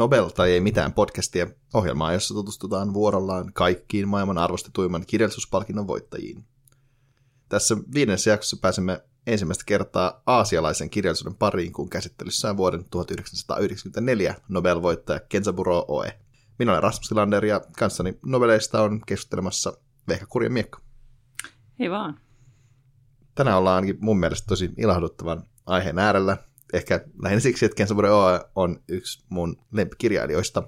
Nobel tai ei mitään podcastia, ohjelmaa, jossa tutustutaan vuorollaan kaikkiin maailman arvostetuimman kirjallisuuspalkinnon voittajiin. Tässä viidennessä jaksossa pääsemme ensimmäistä kertaa aasialaisen kirjallisuuden pariin, kun käsittelyssä on vuoden 1994 Nobel-voittaja Kenzaburo Oe. Minä olen Rasmus Tilander ja kanssani Nobeleista on keskustelemassa Vehka Kurja Miekko. Hei vaan. Tänään ollaan ainakin mun mielestä tosi ilahduttavan aiheen äärellä, ehkä lähinnä siksi, että Kensaburo Oe on yksi mun lempikirjailijoista.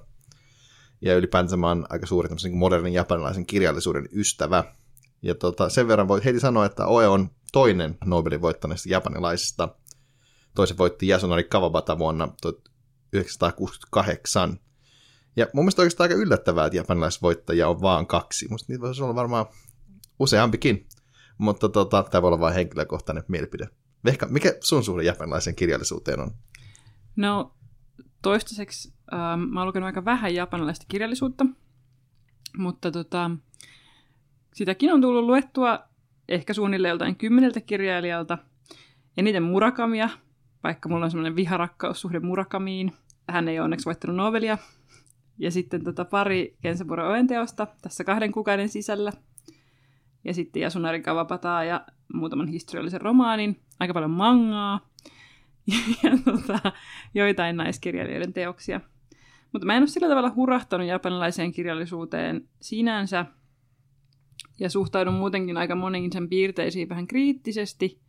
Ja ylipäänsä mä oon aika suuri niin modernin japanilaisen kirjallisuuden ystävä. Ja tota, sen verran voi heti sanoa, että Oe on toinen Nobelin voittaneista japanilaisista. Toisen voitti Yasunori Kawabata vuonna 1968. Ja mun mielestä oikeastaan aika yllättävää, että japanilaisvoittajia on vaan kaksi. Musta niitä voisi olla varmaan useampikin. Mutta tota, tämä voi olla vain henkilökohtainen mielipide. Vehka, mikä sun suhde japanilaisen kirjallisuuteen on? No, toistaiseksi ähm, mä oon lukenut aika vähän japanilaista kirjallisuutta, mutta tota, sitäkin on tullut luettua ehkä suunnilleen joltain kymmeneltä kirjailijalta. Eniten Murakamia, vaikka mulla on semmoinen viharakkaussuhde Murakamiin. Hän ei ole onneksi voittanut novelia. Ja sitten tota pari Kensaburo Oen teosta tässä kahden kuukauden sisällä. Ja sitten Yasunari Kawabataa ja muutaman historiallisen romaanin aika paljon mangaa ja, ja tota, joitain naiskirjailijoiden teoksia. Mutta mä en ole sillä tavalla hurahtanut japanilaiseen kirjallisuuteen sinänsä, ja suhtaudun muutenkin aika moniin sen piirteisiin vähän kriittisesti,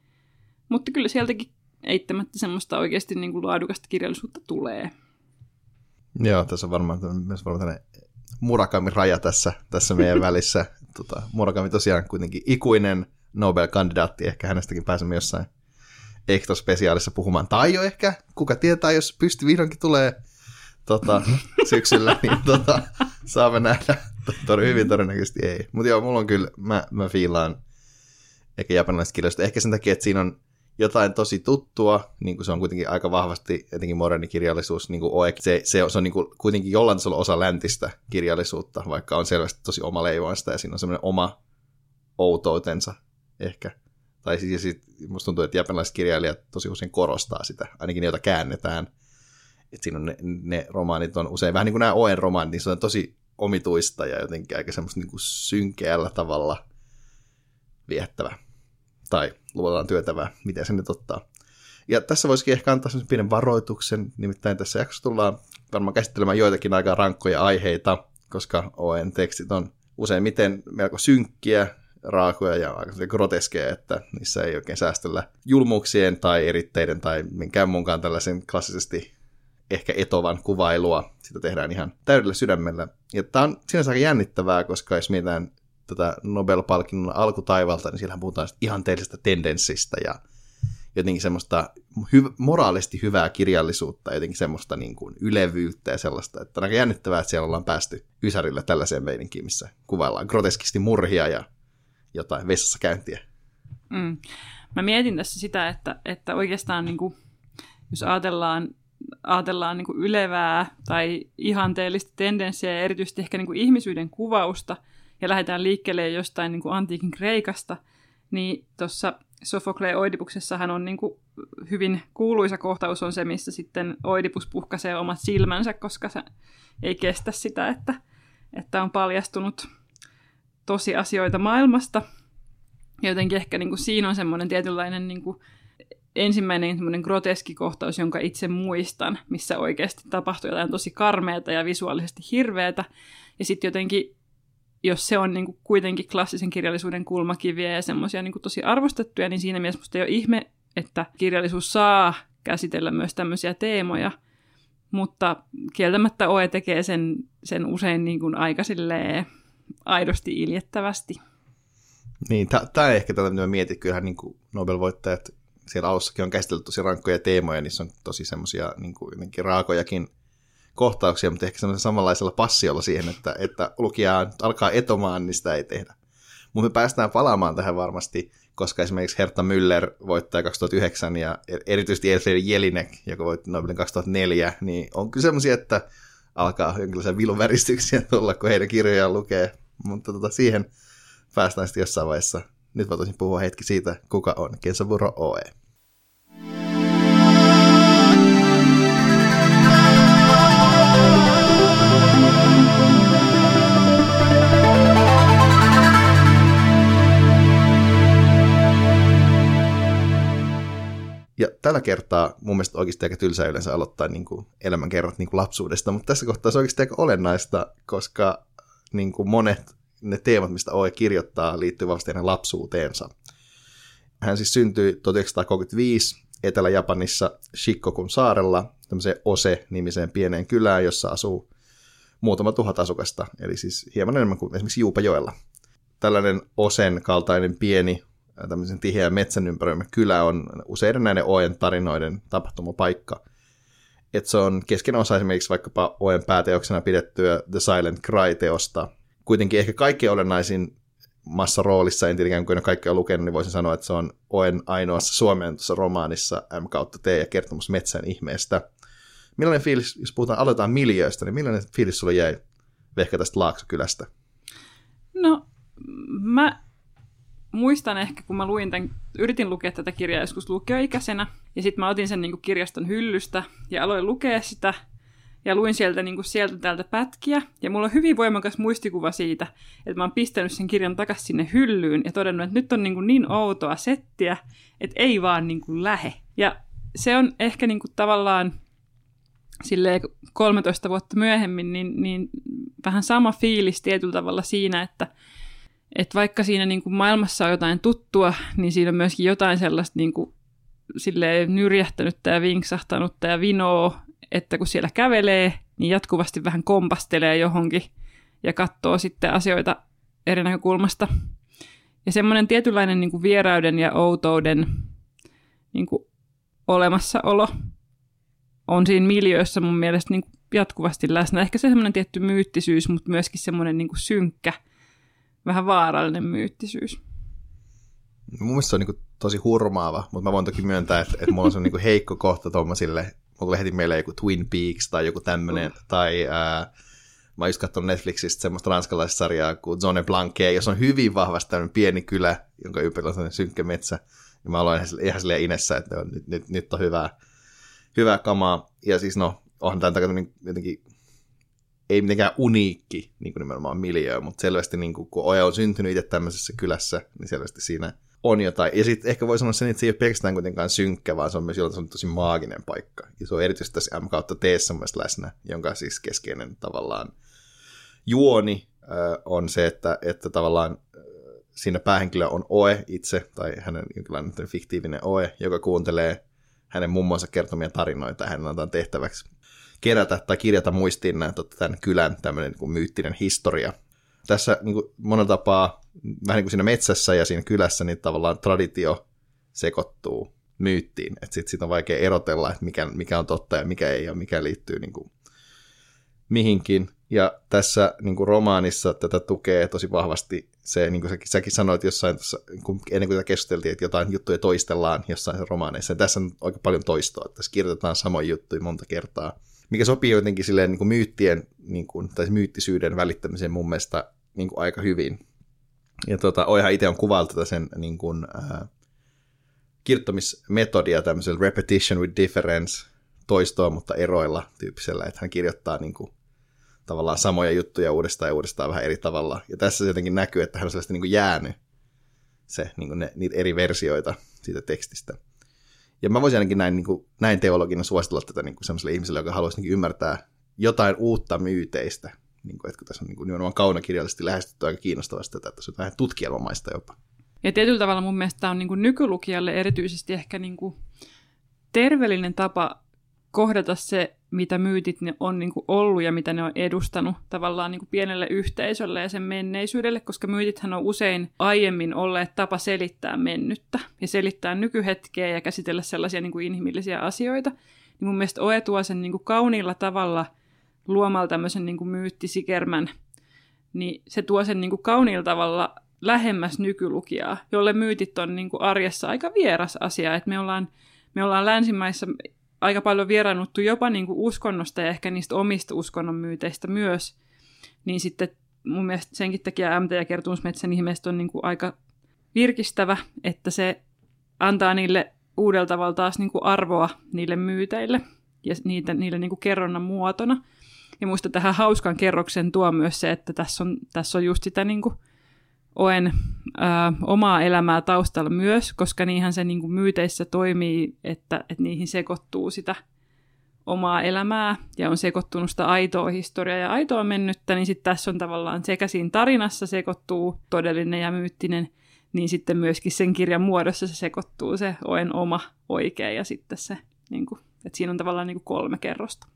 mutta kyllä sieltäkin eittämättä semmoista oikeasti niin kuin laadukasta kirjallisuutta tulee. Joo, tässä on varmaan, myös varmaan Murakami raja tässä, tässä meidän välissä. Tota, Murakami tosiaan kuitenkin ikuinen Nobel-kandidaatti, ehkä hänestäkin pääsemme jossain Ekto-spesiaalissa puhumaan. Tai jo ehkä, kuka tietää, jos pysty vihdoinkin tulee tota, syksyllä, niin tota, saamme nähdä. Tor- hyvin todennäköisesti ei. Mutta joo, mulla on kyllä, mä, mä fiilaan ehkä japanilaisesta kirjasta. Ehkä sen takia, että siinä on jotain tosi tuttua, niin kuin se on kuitenkin aika vahvasti etenkin moderni kirjallisuus, niin kuin OE, se, se, on, se on niin kuin kuitenkin jollain tasolla osa läntistä kirjallisuutta, vaikka on selvästi tosi oma leivoista ja siinä on semmoinen oma outoutensa ehkä. Tai siis sit, musta tuntuu, että japanilaiset kirjailijat tosi usein korostaa sitä, ainakin ne, joita käännetään. Että siinä on ne, ne romaanit on usein vähän niin kuin nämä Oen romaanit, niin se on tosi omituista ja jotenkin aika semmoista niin kuin synkeällä tavalla viettävä. Tai luotaan työtävää, miten se nyt ottaa. Ja tässä voisikin ehkä antaa semmoisen pienen varoituksen, nimittäin tässä jaksossa tullaan varmaan käsittelemään joitakin aika rankkoja aiheita, koska OEN tekstit on useimmiten melko synkkiä, raakoja ja aika groteskeja, että niissä ei oikein säästellä julmuuksien tai eritteiden tai minkään muunkaan tällaisen klassisesti ehkä etovan kuvailua. Sitä tehdään ihan täydellä sydämellä. Ja tämä on sinänsä aika jännittävää, koska jos mietitään tätä Nobel-palkinnon alkutaivalta, niin siellä puhutaan ihanteellisesta tendenssistä ja jotenkin semmoista hy- moraalisesti hyvää kirjallisuutta, jotenkin semmoista niin kuin ylevyyttä ja sellaista. Että on aika jännittävää, että siellä ollaan päästy Ysärillä tällaiseen meininkiin, missä kuvaillaan groteskisti murhia ja jotain vessassa käyntiä. Mm. Mä mietin tässä sitä, että, että oikeastaan niin kuin, jos ajatellaan, ajatellaan niin kuin ylevää tai ihanteellista tendenssiä ja erityisesti ehkä niin kuin ihmisyyden kuvausta ja lähdetään liikkeelle jostain niin kuin antiikin Kreikasta, niin tuossa Sofokleen Oidipuksessahan on niin kuin hyvin kuuluisa kohtaus on se, missä sitten Oidipus puhkaisee omat silmänsä, koska se ei kestä sitä, että, että on paljastunut tosiasioita maailmasta. Ja jotenkin ehkä niin kuin siinä on semmoinen tietynlainen niin kuin ensimmäinen semmoinen groteski kohtaus, jonka itse muistan, missä oikeasti tapahtui jotain tosi karmeata ja visuaalisesti hirveätä. Ja sitten jotenkin, jos se on niin kuin kuitenkin klassisen kirjallisuuden kulmakiviä ja semmoisia niin tosi arvostettuja, niin siinä mielessä musta ei ole ihme, että kirjallisuus saa käsitellä myös tämmöisiä teemoja. Mutta kieltämättä OE tekee sen, sen usein niin kuin aika silleen aidosti iljettävästi. Niin, tämä on ehkä tätä, mitä mä mietin. Kyllähän niin Nobel-voittajat siellä alussakin on käsitelty tosi rankkoja teemoja, niissä on tosi semmoisia niin raakojakin kohtauksia, mutta ehkä semmoisella samanlaisella passiolla siihen, että, että lukija alkaa etomaan, niin sitä ei tehdä. Mutta me päästään palaamaan tähän varmasti, koska esimerkiksi Herta Müller voittaa 2009 ja erityisesti Elfriede Jelinek, joka voitti Nobelin 2004, niin on kyllä semmoisia, että alkaa jonkinlaisia viluväristyksiä tulla, kun heidän kirjojaan lukee. Mutta tota, siihen päästään sitten jossain vaiheessa. Nyt voitaisiin puhua hetki siitä, kuka on Kensaburo Oe. Tällä kertaa mun mielestä oikeasti aika tylsää yleensä aloittaa niin kuin elämänkerrat niin kuin lapsuudesta, mutta tässä kohtaa se on oikeasti aika olennaista, koska niin kuin monet ne teemat, mistä Oe kirjoittaa, liittyy vasta hänen lapsuuteensa. Hän siis syntyi 1935 Etelä-Japanissa Shikkokun saarella, tämmöiseen Ose-nimiseen pieneen kylään, jossa asuu muutama tuhat asukasta, eli siis hieman enemmän kuin esimerkiksi Juupajoella. Tällainen Osen kaltainen pieni tämmöisen tiheän metsän ympäröimä kylä on useiden näiden Oen tarinoiden tapahtumapaikka. Että se on kesken osa esimerkiksi vaikkapa Oen pääteoksena pidettyä The Silent Cry-teosta. Kuitenkin ehkä kaikkein olennaisin massa roolissa, en tietenkään kun kaikki on lukenut, niin voisin sanoa, että se on Oen ainoassa suomen romaanissa M kautta T ja kertomus metsän ihmeestä. Millainen fiilis, jos puhutaan, aloitetaan miljöistä, niin millainen fiilis sulle jäi vehkä tästä Laaksokylästä? No, mä muistan ehkä, kun mä luin tämän, yritin lukea tätä kirjaa joskus lukioikäisenä, ja sitten mä otin sen niin kuin kirjaston hyllystä ja aloin lukea sitä, ja luin sieltä, niin kuin sieltä täältä pätkiä, ja mulla on hyvin voimakas muistikuva siitä, että mä oon pistänyt sen kirjan takaisin sinne hyllyyn ja todennut, että nyt on niin, kuin niin outoa settiä, että ei vaan niin kuin lähe. Ja se on ehkä niin kuin tavallaan silleen 13 vuotta myöhemmin, niin, niin vähän sama fiilis tietyllä tavalla siinä, että et vaikka siinä niin kuin maailmassa on jotain tuttua, niin siinä on myöskin jotain sellaista niin kuin, silleen nyrjähtänyttä ja vinksahtanutta ja vinoo, että kun siellä kävelee, niin jatkuvasti vähän kompastelee johonkin ja katsoo sitten asioita eri näkökulmasta. Ja semmoinen tietynlainen niin kuin vierauden ja outouden niin kuin olemassaolo on siinä miljöössä mun mielestä niin kuin jatkuvasti läsnä. Ehkä se semmoinen tietty myyttisyys, mutta myöskin semmoinen niin kuin synkkä – vähän vaarallinen myyttisyys. Mun mielestä se on niin tosi hurmaava, mutta mä voin toki myöntää, että, että mulla on se niin heikko kohta tuommoisille, mulla heti meille joku Twin Peaks tai joku tämmöinen, mm. tai ää, mä oon just katsonut Netflixistä semmoista ranskalaista sarjaa kuin Zone Blanche, jos on hyvin vahvasti tämmöinen pieni kylä, jonka ympärillä on synkkä metsä, ja mä aloin ihan silleen inessä, että nyt, nyt, nyt on hyvää, hyvää kamaa, ja siis no, onhan tämän niin jotenkin ei mitenkään uniikki niin kuin nimenomaan miljöö, mutta selvästi niin kuin, kun Oja on syntynyt itse tämmöisessä kylässä, niin selvästi siinä on jotain. Ja sitten ehkä voi sanoa sen, että se ei ole pelkästään kuitenkaan synkkä, vaan se on myös jollain se on tosi maaginen paikka. Ja se on erityisesti tässä M kautta T läsnä, jonka siis keskeinen tavallaan juoni äh, on se, että, että tavallaan siinä päähenkilö on Oe itse, tai hänen jonkinlainen fiktiivinen Oe, joka kuuntelee hänen mummonsa kertomia tarinoita, hänen antaa tehtäväksi kerätä tai kirjata muistiin näin, tota, tämän kylän tämmöinen niin kuin myyttinen historia. Tässä niin kuin monella tapaa, vähän niin kuin siinä metsässä ja siinä kylässä, niin tavallaan traditio sekoittuu myyttiin. Että sitten sit on vaikea erotella, että mikä, mikä on totta ja mikä ei ja mikä liittyy niin kuin mihinkin. Ja tässä niin kuin romaanissa tätä tukee tosi vahvasti se, niin kuin säkin, säkin sanoit jossain tuossa, kun, ennen kuin tätä keskusteltiin, että jotain juttuja toistellaan jossain romaaneissa. Ja tässä on aika paljon toistoa. Tässä kirjoitetaan samoja juttuja monta kertaa mikä sopii jotenkin silleen niin kuin myyttien niin kuin, tai myyttisyyden välittämiseen mun mielestä niin kuin aika hyvin. Ja tota, Oihan itse on kuvailtu tätä sen niin kuin, äh, kirjoittamismetodia tämmöisellä repetition with difference, toistoa mutta eroilla tyyppisellä, että hän kirjoittaa niin kuin, tavallaan samoja juttuja uudestaan ja uudestaan vähän eri tavalla. Ja tässä jotenkin näkyy, että hän on sellaista niin kuin jäänyt se, niin kuin ne, niitä eri versioita siitä tekstistä. Ja mä voisin ainakin näin, niin kuin, näin teologina suositella tätä niin kuin sellaiselle ihmiselle, joka haluaisi niin ymmärtää jotain uutta myyteistä. Niin kuin, että kun tässä on niin kuin, nimenomaan kaunokirjallisesti lähestytty aika kiinnostavasti tätä, että se on vähän tutkielmamaista jopa. Ja tietyllä tavalla mun mielestä tämä on niin kuin nykylukijalle erityisesti ehkä niin kuin terveellinen tapa kohdata se, mitä myytit ne on niin kuin ollut ja mitä ne on edustanut tavallaan niin kuin pienelle yhteisölle ja sen menneisyydelle, koska myytithän on usein aiemmin olleet tapa selittää mennyttä ja selittää nykyhetkeä ja käsitellä sellaisia niin kuin inhimillisiä asioita. Niin mun mielestä Oe tuo sen niin kuin kauniilla tavalla luomalla tämmöisen niin kuin myyttisikermän, niin se tuo sen niin kuin kauniilla tavalla lähemmäs nykylukijaa, jolle myytit on niin kuin arjessa aika vieras asia, että me ollaan, me ollaan länsimaissa aika paljon vieraannuttu jopa niin kuin uskonnosta ja ehkä niistä omista uskonnon myyteistä myös, niin sitten mun mielestä senkin takia MT ja kertomusmetsän ihmeestä on niin kuin aika virkistävä, että se antaa niille uudella tavalla taas niin kuin arvoa niille myyteille ja niitä, niille niin kuin kerronnan muotona. Ja muista tähän hauskan kerroksen tuo myös se, että tässä on, tässä on just sitä niin kuin Oen, ö, omaa elämää taustalla myös, koska niinhän se niin kuin myyteissä toimii, että, että niihin sekoittuu sitä omaa elämää ja on sekoittunut sitä aitoa historiaa ja aitoa mennyttä, niin sitten tässä on tavallaan sekä siinä tarinassa sekoittuu todellinen ja myyttinen, niin sitten myöskin sen kirjan muodossa se sekoittuu se oen oma oikea ja sitten se, niin kuin, että siinä on tavallaan niin kuin kolme kerrosta.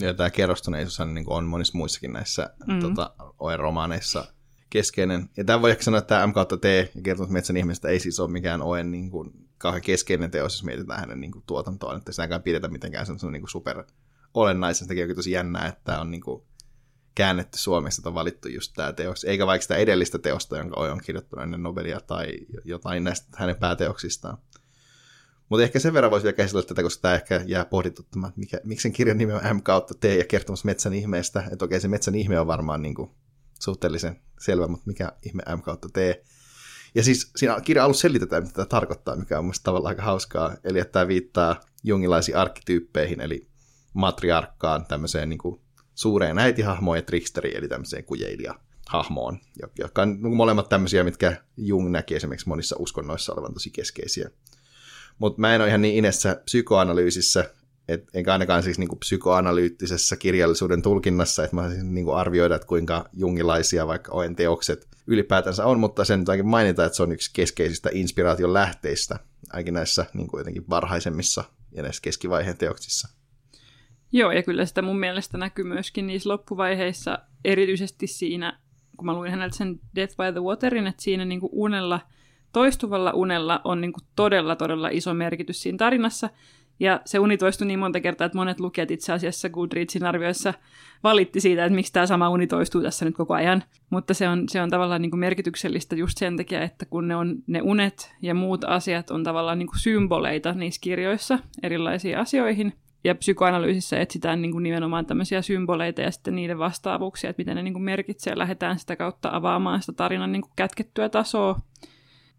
Ja tämä kerrostuneisuus niin on monissa muissakin näissä mm. tota, oen romaaneissa keskeinen. Ja tämä voi ehkä sanoa, että tämä M kautta T ja kertomus metsän ihmisestä ei siis ole mikään oen niin kuin, kauhean keskeinen teos, jos mietitään hänen niin kuin, tuotantoon, että sitäkään pidetä mitenkään sellaisen niin super olennaisen. Sitä tosi jännää, että tämä on niin kuin, käännetty Suomessa, että on valittu just tämä teos, eikä vaikka sitä edellistä teosta, jonka Oe on kirjoittanut ennen Nobelia tai jotain näistä hänen pääteoksistaan. Mutta ehkä sen verran voisi vielä käsitellä tätä, koska tämä ehkä jää pohdituttamaan, mikä, miksi sen kirjan nimi on M kautta T ja kertomus metsän ihmeestä. Että okei, se metsän ihme on varmaan niin kuin suhteellisen selvä, mutta mikä ihme M kautta T. Ja siis siinä kirjan alussa selitetään, mitä tämä tarkoittaa, mikä on mielestäni tavallaan aika hauskaa. Eli että tämä viittaa jungilaisiin arkkityyppeihin, eli matriarkkaan, tämmöiseen niin suureen äitihahmoon ja tricksteriin, eli tämmöiseen kujeilija-hahmoon, jotka on niin molemmat tämmöisiä, mitkä Jung näki esimerkiksi monissa uskonnoissa olevan tosi keskeisiä. Mutta mä en ole ihan niin inessä psykoanalyysissä, et, enkä ainakaan siis niin psykoanalyyttisessä kirjallisuuden tulkinnassa, että mä siis niin kuin arvioida, että kuinka jungilaisia vaikka OEN teokset ylipäätänsä on, mutta sen nyt mainita, että se on yksi keskeisistä inspiraation lähteistä, ainakin näissä niin kuin jotenkin varhaisemmissa ja näissä keskivaiheen teoksissa. Joo, ja kyllä sitä mun mielestä näkyy myöskin niissä loppuvaiheissa, erityisesti siinä, kun mä luin häneltä sen Death by the Waterin, että siinä niin kuin unella, toistuvalla unella on niin kuin todella, todella iso merkitys siinä tarinassa, ja se uni toistui niin monta kertaa, että monet lukijat itse asiassa Goodreadsin arvioissa valitti siitä, että miksi tämä sama uni toistuu tässä nyt koko ajan. Mutta se on, se on tavallaan niin kuin merkityksellistä just sen takia, että kun ne, on, ne unet ja muut asiat on tavallaan niin kuin symboleita niissä kirjoissa erilaisiin asioihin, ja psykoanalyysissä etsitään niin kuin nimenomaan tämmöisiä symboleita ja sitten niiden vastaavuuksia, että miten ne niin kuin merkitsee, lähdetään sitä kautta avaamaan sitä tarinan niin kuin kätkettyä tasoa,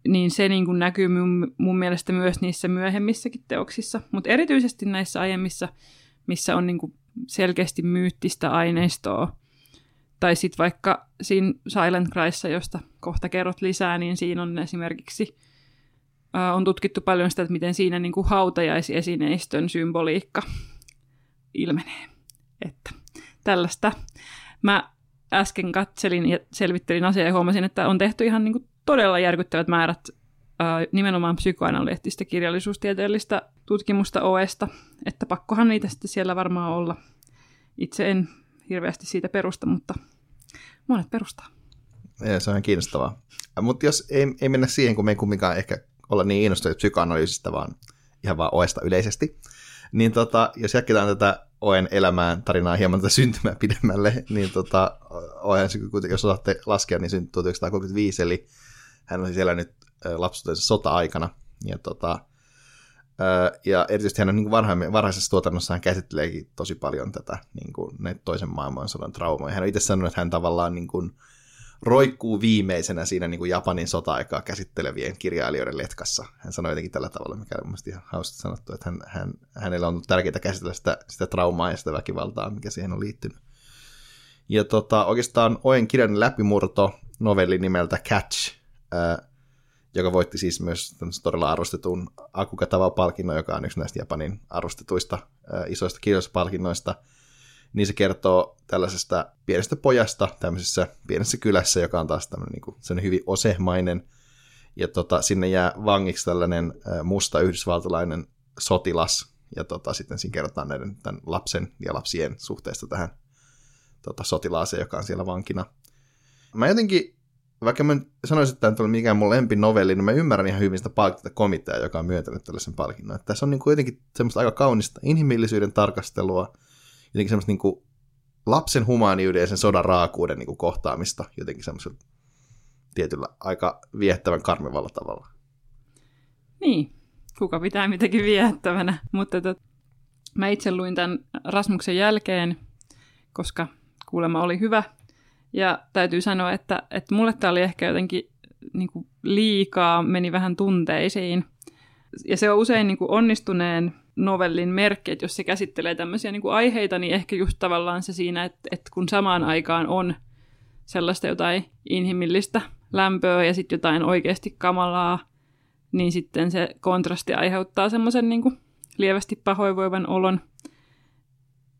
niin se niin kuin näkyy mun, mun mielestä myös niissä myöhemmissäkin teoksissa, mutta erityisesti näissä aiemmissa, missä on niin kuin selkeästi myyttistä aineistoa, tai sitten vaikka siinä Silent Cryssa, josta kohta kerrot lisää, niin siinä on esimerkiksi on tutkittu paljon sitä, että miten siinä niin kuin hautajaisesineistön symboliikka ilmenee. Että tällaista. Mä äsken katselin ja selvittelin asiaa ja huomasin, että on tehty ihan niin kuin todella järkyttävät määrät ää, nimenomaan psykoanalyyttistä kirjallisuustieteellistä tutkimusta OEsta, että pakkohan niitä sitten siellä varmaan olla. Itse en hirveästi siitä perusta, mutta monet perustaa. Ja se on kiinnostavaa. Mutta jos ei, ei mennä siihen, kun me ei kumminkaan ehkä olla niin innostuneita psykoanalyysistä, vaan ihan vaan OEsta yleisesti, niin tota, jos jatketaan tätä Oen elämään tarinaa hieman tätä syntymää pidemmälle, niin tota, Oen, jos osaatte laskea, niin syntyi 1935, eli hän on siellä nyt lapsuutensa sota-aikana. Ja, tota, ja erityisesti hän on niin varhaisessa tuotannossa hän käsitteleekin tosi paljon tätä niin kuin, toisen maailmansodan traumoja. Hän on itse sanonut, että hän tavallaan niin kuin, roikkuu viimeisenä siinä niin kuin Japanin sota-aikaa käsittelevien kirjailijoiden letkassa. Hän sanoi jotenkin tällä tavalla, mikä on mielestäni ihan hauska sanottu, että hän, hän, hänellä on tärkeää käsitellä sitä, sitä traumaa ja sitä väkivaltaa, mikä siihen on liittynyt. Ja tota, oikeastaan Oen kirjan läpimurto novelli nimeltä Catch, joka voitti siis myös todella arvostetun Akukatava-palkinnon, joka on yksi näistä Japanin arvostetuista isoista kirjallisuuspalkinnoista – niin se kertoo tällaisesta pienestä pojasta tämmöisessä pienessä kylässä, joka on taas tämmöinen niin kuin, hyvin osehmainen, ja tota, sinne jää vangiksi tällainen musta yhdysvaltalainen sotilas, ja tota, sitten siinä kerrotaan näiden tämän lapsen ja lapsien suhteesta tähän tota, sotilaaseen, joka on siellä vankina. Mä jotenkin, vaikka mä sanoisin, että tämä on mikään mun lempinovelli, niin mä ymmärrän ihan hyvin sitä palkintoa komitea, joka on myöntänyt tällaisen palkinnon. Että tässä on niin jotenkin semmoista aika kaunista inhimillisyyden tarkastelua, jotenkin semmoista niin kuin lapsen humaaniuden ja sen sodan raakuuden niin kuin kohtaamista jotenkin semmoisella tietyllä aika viettävän karmivalla tavalla. Niin, kuka pitää mitäkin viettävänä. Mutta tot, mä itse luin tämän Rasmuksen jälkeen, koska kuulemma oli hyvä. Ja täytyy sanoa, että, että mulle tämä oli ehkä jotenkin niin kuin liikaa, meni vähän tunteisiin. Ja se on usein niin kuin onnistuneen novellin merkki, että jos se käsittelee tämmöisiä niin kuin aiheita, niin ehkä just tavallaan se siinä, että, että kun samaan aikaan on sellaista jotain inhimillistä lämpöä ja sitten jotain oikeasti kamalaa, niin sitten se kontrasti aiheuttaa semmoisen niin lievästi pahoinvoivan olon.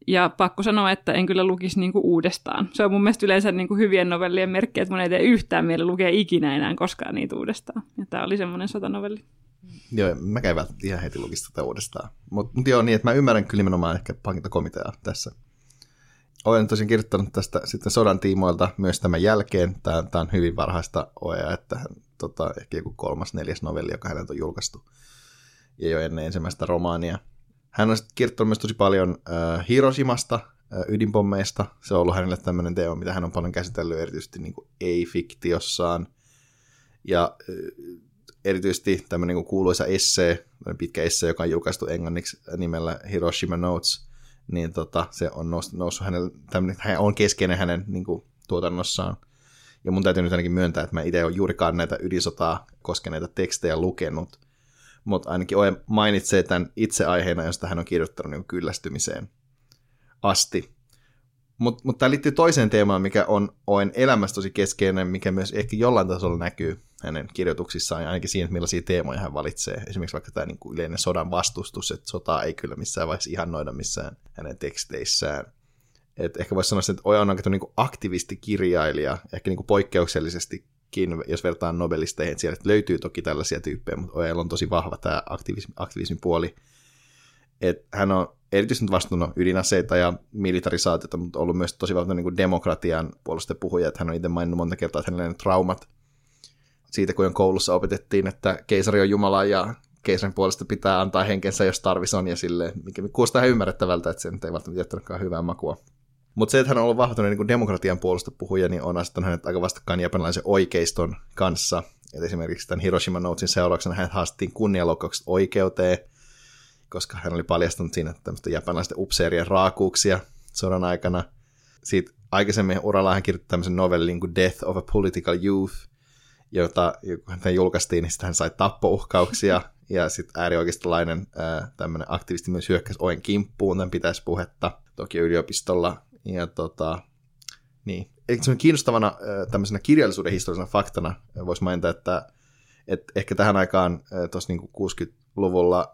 Ja pakko sanoa, että en kyllä lukisi niin kuin uudestaan. Se on mun mielestä yleensä niin kuin hyvien novellien merkki, että mun ei tee yhtään mieli lukea ikinä enää koskaan niitä uudestaan. Ja tämä oli semmoinen sotanovelli. Joo, mä käyn ihan heti lukista tätä uudestaan. Mutta mut joo, niin että mä ymmärrän kyllä nimenomaan ehkä pankintakomiteaa tässä. Olen tosiaan kirjoittanut tästä sitten sodan tiimoilta myös tämän jälkeen. Tämä, on hyvin varhaista oja, että hän, tota, ehkä joku kolmas, neljäs novelli, joka häneltä on julkaistu. Ja jo ennen ensimmäistä romaania. Hän on kirjoittanut myös tosi paljon äh, Hiroshimasta, äh, ydinpommeista. Se on ollut hänelle tämmöinen teema, mitä hän on paljon käsitellyt erityisesti niin ei-fiktiossaan. Ja äh, erityisesti tämmöinen niin kuuluisa essee, pitkä essee, joka on julkaistu englanniksi nimellä Hiroshima Notes, niin tota, se on noussut, noussut hänelle, tämmöinen, hän on keskeinen hänen niin kuin, tuotannossaan. Ja mun täytyy nyt ainakin myöntää, että mä itse olen juurikaan näitä ydinsotaa koskeneita tekstejä lukenut, mutta ainakin Oe mainitsee tämän itse aiheena, josta hän on kirjoittanut niin kyllästymiseen asti. Mutta mut tämä liittyy toiseen teemaan, mikä on Oen elämässä tosi keskeinen, mikä myös ehkä jollain tasolla näkyy hänen kirjoituksissaan, ja ainakin siinä, että millaisia teemoja hän valitsee. Esimerkiksi vaikka tämä niin kuin yleinen sodan vastustus, että sotaa ei kyllä missään vaiheessa ihannoida missään hänen teksteissään. Et ehkä voisi sanoa, että Oja on oikein niin aktivistikirjailija, ehkä niin kuin poikkeuksellisestikin, jos vertaan nobelisteihin, että sieltä löytyy toki tällaisia tyyppejä, mutta Ojalla on tosi vahva tämä aktivismi, aktivismin puoli. Et hän on erityisesti vastunut ydinaseita ja militarisaatiota, mutta ollut myös tosi vahva niin demokratian puolusten puhuja, että hän on itse maininnut monta kertaa, että hänellä traumat siitä, kun koulussa opetettiin, että keisari on Jumala ja keisarin puolesta pitää antaa henkensä, jos tarvis on, ja silleen, mikä kuulostaa ihan ymmärrettävältä, että se nyt ei välttämättä jättänytkään hyvää makua. Mutta se, että hän on ollut vahva niin demokratian puolesta puhuja, niin on asettanut hänet aika vastakkain japanilaisen oikeiston kanssa. Et esimerkiksi tämän Hiroshima Notesin seurauksena hän haastettiin kunnianloukkaukset oikeuteen, koska hän oli paljastanut siinä tämmöistä japanilaisten upseerien raakuuksia sodan aikana. Siitä aikaisemmin uralla hän kirjoitti tämmöisen novellin kuin Death of a Political Youth, jota kun hän julkaistiin, niin sitten hän sai tappouhkauksia, ja sitten äärioikeistolainen tämmöinen aktivisti myös hyökkäsi Oen kimppuun tämän pitäisi puhetta Tokio yliopistolla, ja tota, niin. Se kiinnostavana tämmöisenä kirjallisuuden historiallisena faktana voisi mainita, että, että ehkä tähän aikaan tuossa niin 60-luvulla,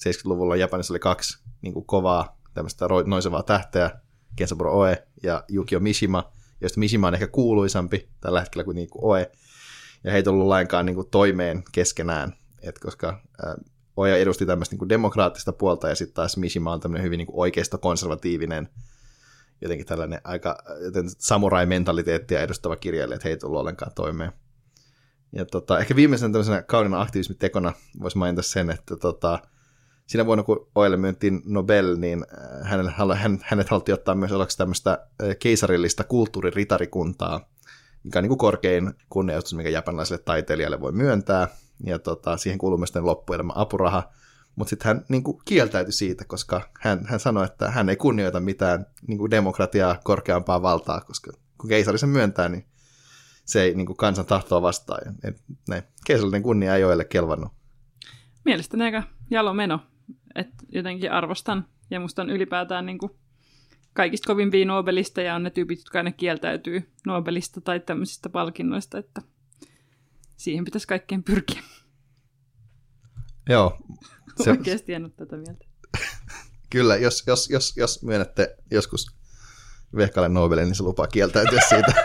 70-luvulla Japanissa oli kaksi niin kuin kovaa tämmöistä noisevaa tähteä, Kensaburo Oe ja Yukio Mishima, joista Mishima on ehkä kuuluisampi tällä hetkellä kuin, niin kuin Oe, ja heitä ollut lainkaan niin kuin toimeen keskenään, et koska Oja edusti tämmöistä niin kuin demokraattista puolta, ja sitten taas Mishima on tämmöinen hyvin niin kuin oikeisto konservatiivinen, jotenkin tällainen aika samurai-mentaliteettia edustava kirjailija, että he ei tullut ollenkaan toimeen. Ja tota, ehkä viimeisenä tämmöisenä kaunina aktivismitekona voisi mainita sen, että tota, siinä vuonna, kun Oille myöntiin Nobel, niin hänelle, hän, hänet haluttiin ottaa myös osaksi tämmöistä keisarillista kulttuuriritarikuntaa, mikä on niin kuin korkein kunnioitus, mikä japanilaiselle taiteilijalle voi myöntää. Ja tota, siihen kuuluu myös loppuelämän apuraha. Mutta sitten hän niin kuin, kieltäytyi siitä, koska hän, hän sanoi, että hän ei kunnioita mitään niin kuin demokratiaa korkeampaa valtaa, koska kun keisari sen myöntää, niin se ei niin kuin, kansan tahtoa vastaan. Et, näin. Keisarillinen kunnia ei ole kelvannut. Mielestäni aika jalo meno. että jotenkin arvostan ja musta on ylipäätään niin kuin kaikista kovimpia Nobelista ja on ne tyypit, jotka aina kieltäytyy Nobelista tai tämmöisistä palkinnoista, että siihen pitäisi kaikkeen pyrkiä. Joo. Se... Oikeasti en ole tätä mieltä. Kyllä, jos, jos, jos, jos myönnätte joskus Vehkalle Nobelin, niin se lupaa kieltäytyä siitä.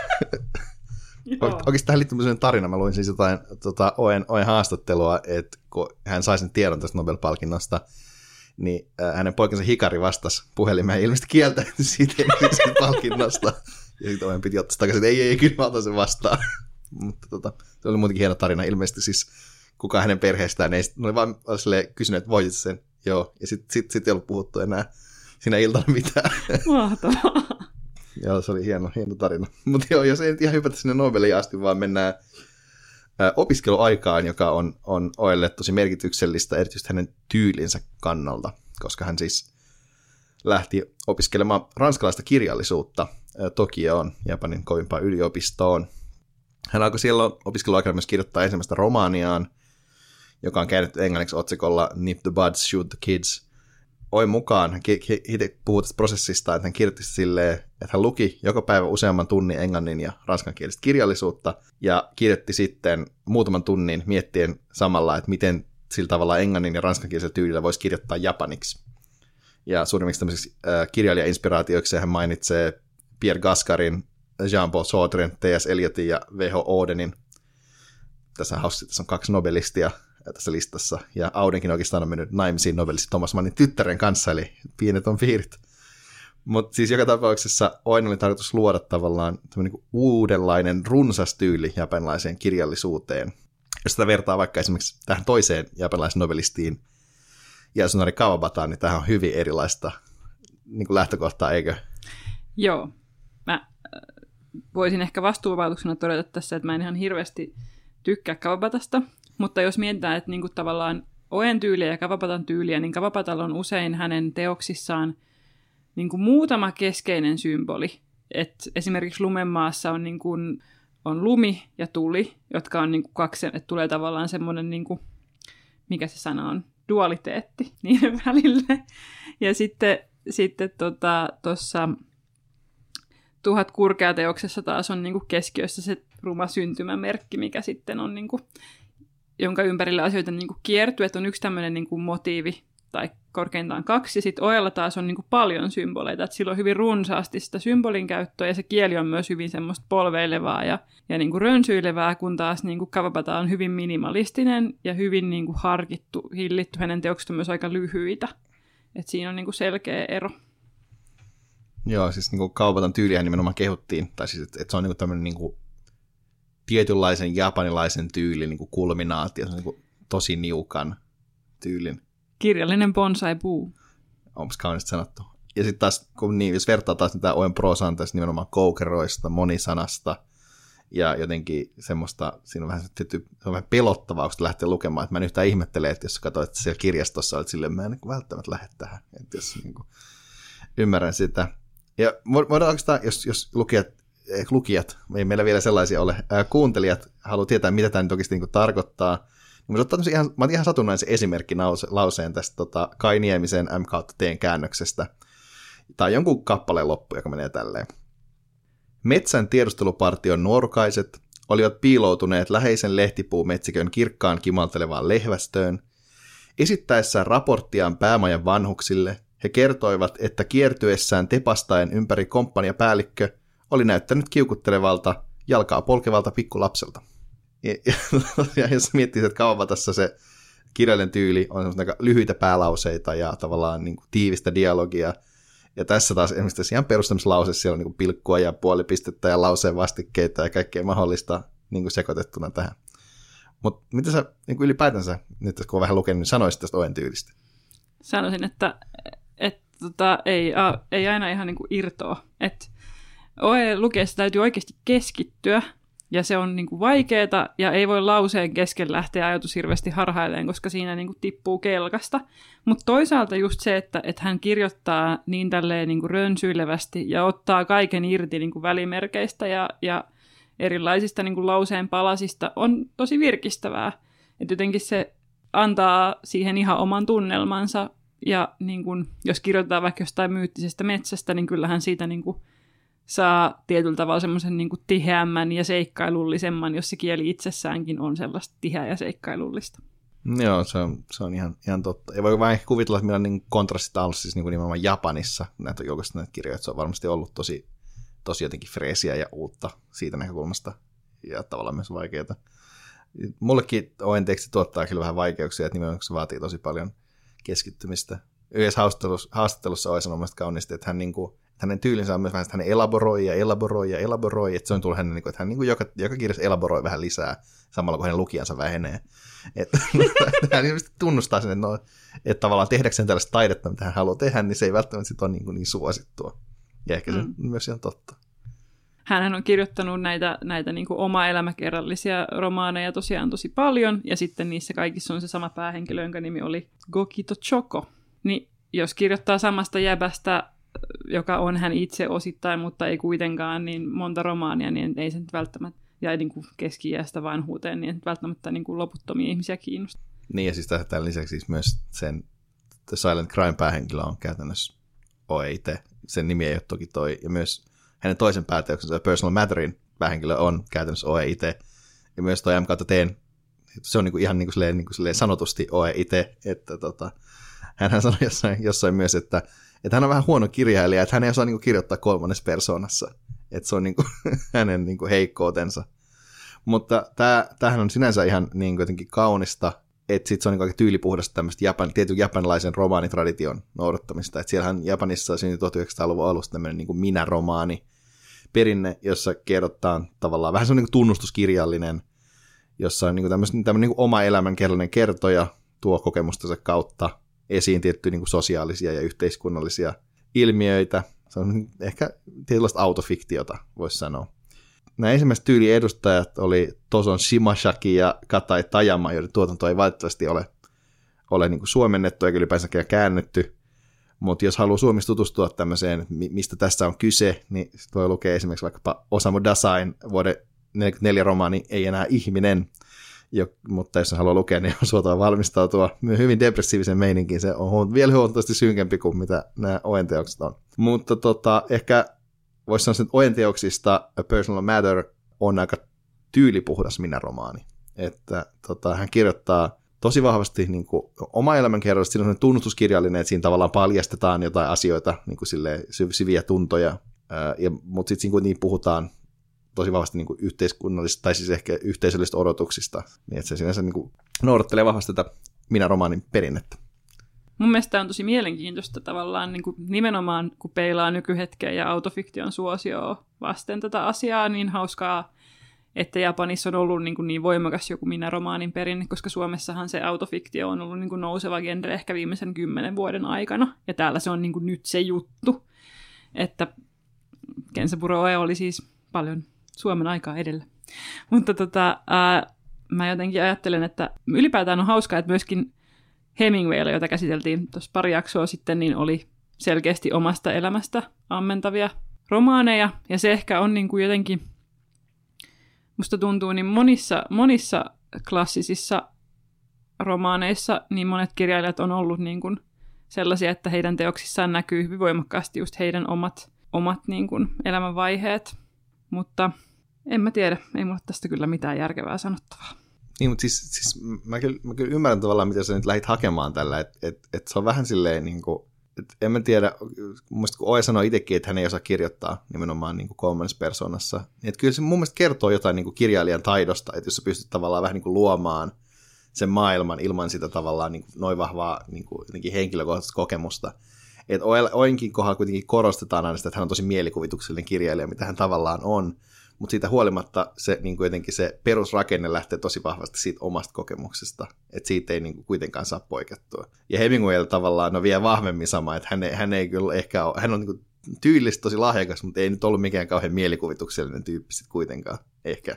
Oikeastaan tähän liittyy sellainen tarina. Mä luin siis jotain tota, Oen, Oen haastattelua, että kun hän sai sen tiedon tästä Nobel-palkinnosta, niin äh, hänen poikansa Hikari vastasi puhelimeen ilmeisesti kieltäytyi siitä, siitä palkinnosta. Ja sitten Oen piti ottaa takaisin, että ei, ei, ei kyllä mä otan sen vastaan. Mutta tota, se oli muutenkin hieno tarina. Ilmeisesti siis kukaan hänen perheestään ei, ne oli vaan kysynyt, että voisit sen. Joo, ja sitten sit, sit ei ollut puhuttu enää siinä iltana mitään. Mahtavaa. joo, se oli hieno, hieno tarina. Mutta joo, jos ei nyt ihan hypätä sinne Nobeliin asti, vaan mennään ä, opiskeluaikaan, joka on, on Oelle tosi merkityksellistä, erityisesti hänen tyylinsä kannalta, koska hän siis lähti opiskelemaan ranskalaista kirjallisuutta Tokioon, Japanin kovimpaan yliopistoon. Hän alkoi silloin opiskeluaikana myös kirjoittaa ensimmäistä romaaniaan, joka on käännetty englanniksi otsikolla Nip the Buds, Shoot the Kids. Oin mukaan, hän puhui tästä prosessista, että hän kirjoitti silleen, että hän luki joka päivä useamman tunnin englannin ja ranskankielistä kirjallisuutta, ja kirjoitti sitten muutaman tunnin miettien samalla, että miten sillä tavalla englannin ja ranskankielisellä tyylillä voisi kirjoittaa japaniksi. Ja suurimmiksi tämmöisiksi äh, kirjailija-inspiraatioiksi hän mainitsee Pierre Gascarin, Jean-Paul Sartren, T.S. Eliotin ja V.H. Odenin. Tässä on hauska, tässä on kaksi nobelistia tässä listassa, ja Audenkin oikeastaan on mennyt naimisiin nobelisti Thomas Mannin tyttären kanssa, eli pienet on piirit. Mutta siis joka tapauksessa Oin oli tarkoitus luoda tavallaan niin uudenlainen runsas tyyli japanilaiseen kirjallisuuteen. Jos sitä vertaa vaikka esimerkiksi tähän toiseen japanilaisen novelistiin, Yasunari Kawabataan, niin tähän on hyvin erilaista niin kuin lähtökohtaa, eikö? Joo. Mä äh, voisin ehkä vastuuvapautuksena todeta tässä, että mä en ihan hirveästi tykkää Kawabatasta, mutta jos mietitään, että niinku tavallaan Oen tyyliä ja Kavapatan tyyliä, niin Kavapatalla on usein hänen teoksissaan niinku muutama keskeinen symboli. Et esimerkiksi Lumenmaassa on, niinku, on lumi ja tuli, jotka on niinku kaksi, että tulee tavallaan semmoinen, niinku, mikä se sana on, dualiteetti niiden välille. Ja sitten sitten tuossa tota, tuhat kurkeateoksessa taas on niinku keskiössä se ruma syntymämerkki, mikä sitten on niinku jonka ympärillä asioita niin kuin kiertyy, että on yksi tämmöinen niin kuin motiivi tai korkeintaan kaksi, ja sitten ojalla taas on niin kuin paljon symboleita, että sillä on hyvin runsaasti sitä symbolin käyttöä, ja se kieli on myös hyvin semmoista polveilevaa ja, ja niin kuin rönsyilevää, kun taas niin kuin Kawabata on hyvin minimalistinen ja hyvin niin kuin harkittu, hillitty, hänen teokset on myös aika lyhyitä, että siinä on niin kuin selkeä ero. Joo, siis niin kuin Kawabatan tyyliä nimenomaan kehuttiin, tai siis että, että se on niin kuin tämmöinen niin kuin tietynlaisen japanilaisen tyylin niin kuin kulminaatio, niin kuin tosi niukan tyylin. Kirjallinen bonsai-puu. Onko kaunista sanottu. Ja sitten taas, kun niin, jos vertaa taas mitä Oen prosaan tässä nimenomaan koukeroista, monisanasta, ja jotenkin semmoista, siinä on vähän, se on vähän pelottavaa, kun lähtee lukemaan, että mä en yhtään ihmettele, että jos katsoit, että siellä kirjastossa olet silleen, mä en niin välttämättä lähde tähän, että jos niin kuin, ymmärrän sitä. Ja voidaan oikeastaan, jos, jos lukijat lukijat, ei meillä vielä sellaisia ole, ää, kuuntelijat haluaa tietää, mitä tämä nyt oikeasti niin tarkoittaa, niin ottaa ihan, mä ihan satunnaisen esimerkki lauseen tästä tota, Kai Niemisen M kautta teen käännöksestä, tai jonkun kappaleen loppu, joka menee tälleen. Metsän tiedustelupartion nuorukaiset olivat piiloutuneet läheisen lehtipuumetsikön kirkkaan kimaltelevaan lehvästöön. Esittäessään raporttiaan päämajan vanhuksille, he kertoivat, että kiertyessään tepastaen ympäri komppaniapäällikkö – oli näyttänyt kiukuttelevalta, jalkaa polkevalta pikkulapselta. Ja, ja, ja jos miettii, että kauan tässä se kirjallinen tyyli on aika lyhyitä päälauseita ja tavallaan niin kuin tiivistä dialogia, ja tässä taas esimerkiksi ihan perustamislause, siellä on niin pilkkua ja puolipistettä ja lauseen vastikkeita ja kaikkea mahdollista niin kuin sekoitettuna tähän. Mutta mitä sä niin kuin ylipäätänsä, nyt kun on vähän lukenut, niin sanoisit tästä Oen tyylistä? Sanoisin, että, että tota, ei, a, ei aina ihan niin kuin irtoa. Että OE lukeessa täytyy oikeasti keskittyä, ja se on niin kuin vaikeeta, ja ei voi lauseen kesken lähteä ajatus hirveästi harhaileen, koska siinä niin kuin tippuu kelkasta. Mutta toisaalta just se, että, että hän kirjoittaa niin tälleen niin kuin rönsyilevästi ja ottaa kaiken irti niin kuin välimerkeistä ja, ja erilaisista niin kuin lauseen palasista, on tosi virkistävää. Että jotenkin se antaa siihen ihan oman tunnelmansa, ja niin kuin, jos kirjoitetaan vaikka jostain myyttisestä metsästä, niin kyllähän siitä niin kuin saa tietyllä tavalla semmoisen niin tiheämmän ja seikkailullisemman, jos se kieli itsessäänkin on sellaista tiheä ja seikkailullista. Joo, se on, se on ihan, ihan totta. Ja voi vain ehkä kuvitella, että millainen niin kontrastit on ollut siis niin kuin nimenomaan Japanissa näitä julkaista näitä kirjoja, että se on varmasti ollut tosi, tosi jotenkin freesiä ja uutta siitä näkökulmasta ja tavallaan myös vaikeaa. Mullekin ON-teksti tuottaa kyllä vähän vaikeuksia, että nimenomaan se vaatii tosi paljon keskittymistä. Yhdessä haastattelussa, haastattelussa oli sanonut kauniisti, että hän niin kuin, hänen tyylinsä on myös vähän, että hän elaboroi ja elaboroi ja elaboroi, että se on tullut hänen, että hän niin kuin joka, joka kirjassa elaboroi vähän lisää, samalla kun hänen lukijansa vähenee. Että hän tunnustaa sen, että, no, että tavallaan tehdäkseen tällaista taidetta, mitä hän haluaa tehdä, niin se ei välttämättä sit ole niin, kuin niin suosittua. Ja ehkä se mm. myös ihan totta. Hän on kirjoittanut näitä, näitä niin kuin oma-elämäkerrallisia romaaneja tosiaan tosi paljon, ja sitten niissä kaikissa on se sama päähenkilö, jonka nimi oli Gokito Choko. Niin jos kirjoittaa samasta jäbästä joka on hän itse osittain, mutta ei kuitenkaan niin monta romaania, niin ei se nyt välttämättä, ja niin kuin keski-iästä vanhuuteen, niin välttämättä niin kuin loputtomia ihmisiä kiinnosta. Niin, ja siis tämän lisäksi siis myös sen The Silent Crime päähenkilö on käytännössä OE itse. Sen nimi ei ole toki toi. Ja myös hänen toisen pääteoksensa Personal Matterin päähenkilö on käytännössä OE itse. Ja myös toi M teen, se on niinku ihan niinku silleen, niinku silleen sanotusti OE itse, että tota, hän sanoi jossain, jossain myös, että, että hän on vähän huono kirjailija, että hän ei osaa niinku kirjoittaa kolmannessa persoonassa. Että se on niinku hänen niinku heikkoutensa. Mutta tämähän on sinänsä ihan niin jotenkin kaunista, että sit se on niin aika tyylipuhdasta tämmöistä Japan, tietyn japanilaisen romaanitradition noudattamista. Että siellähän Japanissa syntyi 1900-luvun alusta tämmöinen niin minä-romaani perinne, jossa kerrotaan tavallaan vähän semmoinen niin tunnustuskirjallinen, jossa on niin tämmöinen, tämmöinen niin oma elämänkerrallinen kertoja tuo kokemustensa kautta esiin tiettyjä niin sosiaalisia ja yhteiskunnallisia ilmiöitä. Se on ehkä tietynlaista autofiktiota, voisi sanoa nämä ensimmäiset edustajat oli Toson Shimashaki ja Katai Tajama, joiden tuotanto ei valitettavasti ole, ole niin kuin suomennettu eikä ylipäänsä käännetty. Mutta jos haluaa Suomessa tutustua tämmöiseen, mistä tässä on kyse, niin voi lukea esimerkiksi vaikkapa Osamu Dasain vuoden 44 romaani Ei enää ihminen, jo, mutta jos haluaa lukea, niin on suotava valmistautua hyvin depressiivisen meininkin. Se on vielä huomattavasti synkempi kuin mitä nämä ON-teokset on. Mutta tota, ehkä voisi sanoa, että ojenteoksista A Personal Matter on aika tyylipuhdas minä-romaani. Että tota, hän kirjoittaa tosi vahvasti niin kuin, oma elämän kerrasta, siinä on tunnustuskirjallinen, että siinä tavallaan paljastetaan jotain asioita, niin kuin sille, syviä tuntoja, ja, mutta sitten siinä niin puhutaan tosi vahvasti niin kuin yhteiskunnallisista, tai siis ehkä yhteisöllisistä odotuksista, niin että se sinänsä niin kuin, noudattelee vahvasti tätä minä-romaanin perinnettä. Mun mielestä on tosi mielenkiintoista tavallaan niin kuin nimenomaan, kun peilaa nykyhetkeä ja autofiktion suosioa vasten tätä asiaa, niin hauskaa, että Japanissa on ollut niin, kuin niin voimakas joku minä-romaanin perinne, koska Suomessahan se autofiktio on ollut niin kuin nouseva genre ehkä viimeisen kymmenen vuoden aikana, ja täällä se on niin kuin nyt se juttu, että Kensaburo oli siis paljon Suomen aikaa edellä. Mutta tota, ää, mä jotenkin ajattelen, että ylipäätään on hauskaa, että myöskin Hemingwaylla, jota käsiteltiin tuossa pari jaksoa sitten, niin oli selkeästi omasta elämästä ammentavia romaaneja, ja se ehkä on niin kuin jotenkin, musta tuntuu, niin monissa, monissa klassisissa romaaneissa niin monet kirjailijat on ollut niin kuin sellaisia, että heidän teoksissaan näkyy hyvin voimakkaasti just heidän omat, omat niin kuin elämänvaiheet, mutta en mä tiedä, ei mulla tästä kyllä mitään järkevää sanottavaa. Niin, mutta siis, siis mä, kyllä, mä kyllä ymmärrän tavallaan, mitä sä nyt lähdit hakemaan tällä, että et, et se on vähän silleen niin kuin, et en mä tiedä, muista kun Oe sanoi itsekin, että hän ei osaa kirjoittaa nimenomaan niin kolmannessa persoonassa, niin että kyllä se mun mielestä kertoo jotain niin kuin kirjailijan taidosta, että jos sä pystyt tavallaan vähän niin kuin luomaan sen maailman ilman sitä tavallaan niin kuin noin vahvaa niin kuin henkilökohtaista kokemusta. Että Oenkin kohdalla kuitenkin korostetaan aina sitä, että hän on tosi mielikuvituksellinen kirjailija, mitä hän tavallaan on, mutta siitä huolimatta se niin kuin jotenkin se perusrakenne lähtee tosi vahvasti siitä omasta kokemuksesta, että siitä ei niin kuin kuitenkaan saa poikettua. Ja Hemingwaylla tavallaan on vielä vahvemmin sama, että hän ei, hän ei kyllä ehkä ole, hän on niin kuin tyylistä tosi lahjakas, mutta ei nyt ollut mikään kauhean mielikuvituksellinen tyyppi sitten kuitenkaan, ehkä.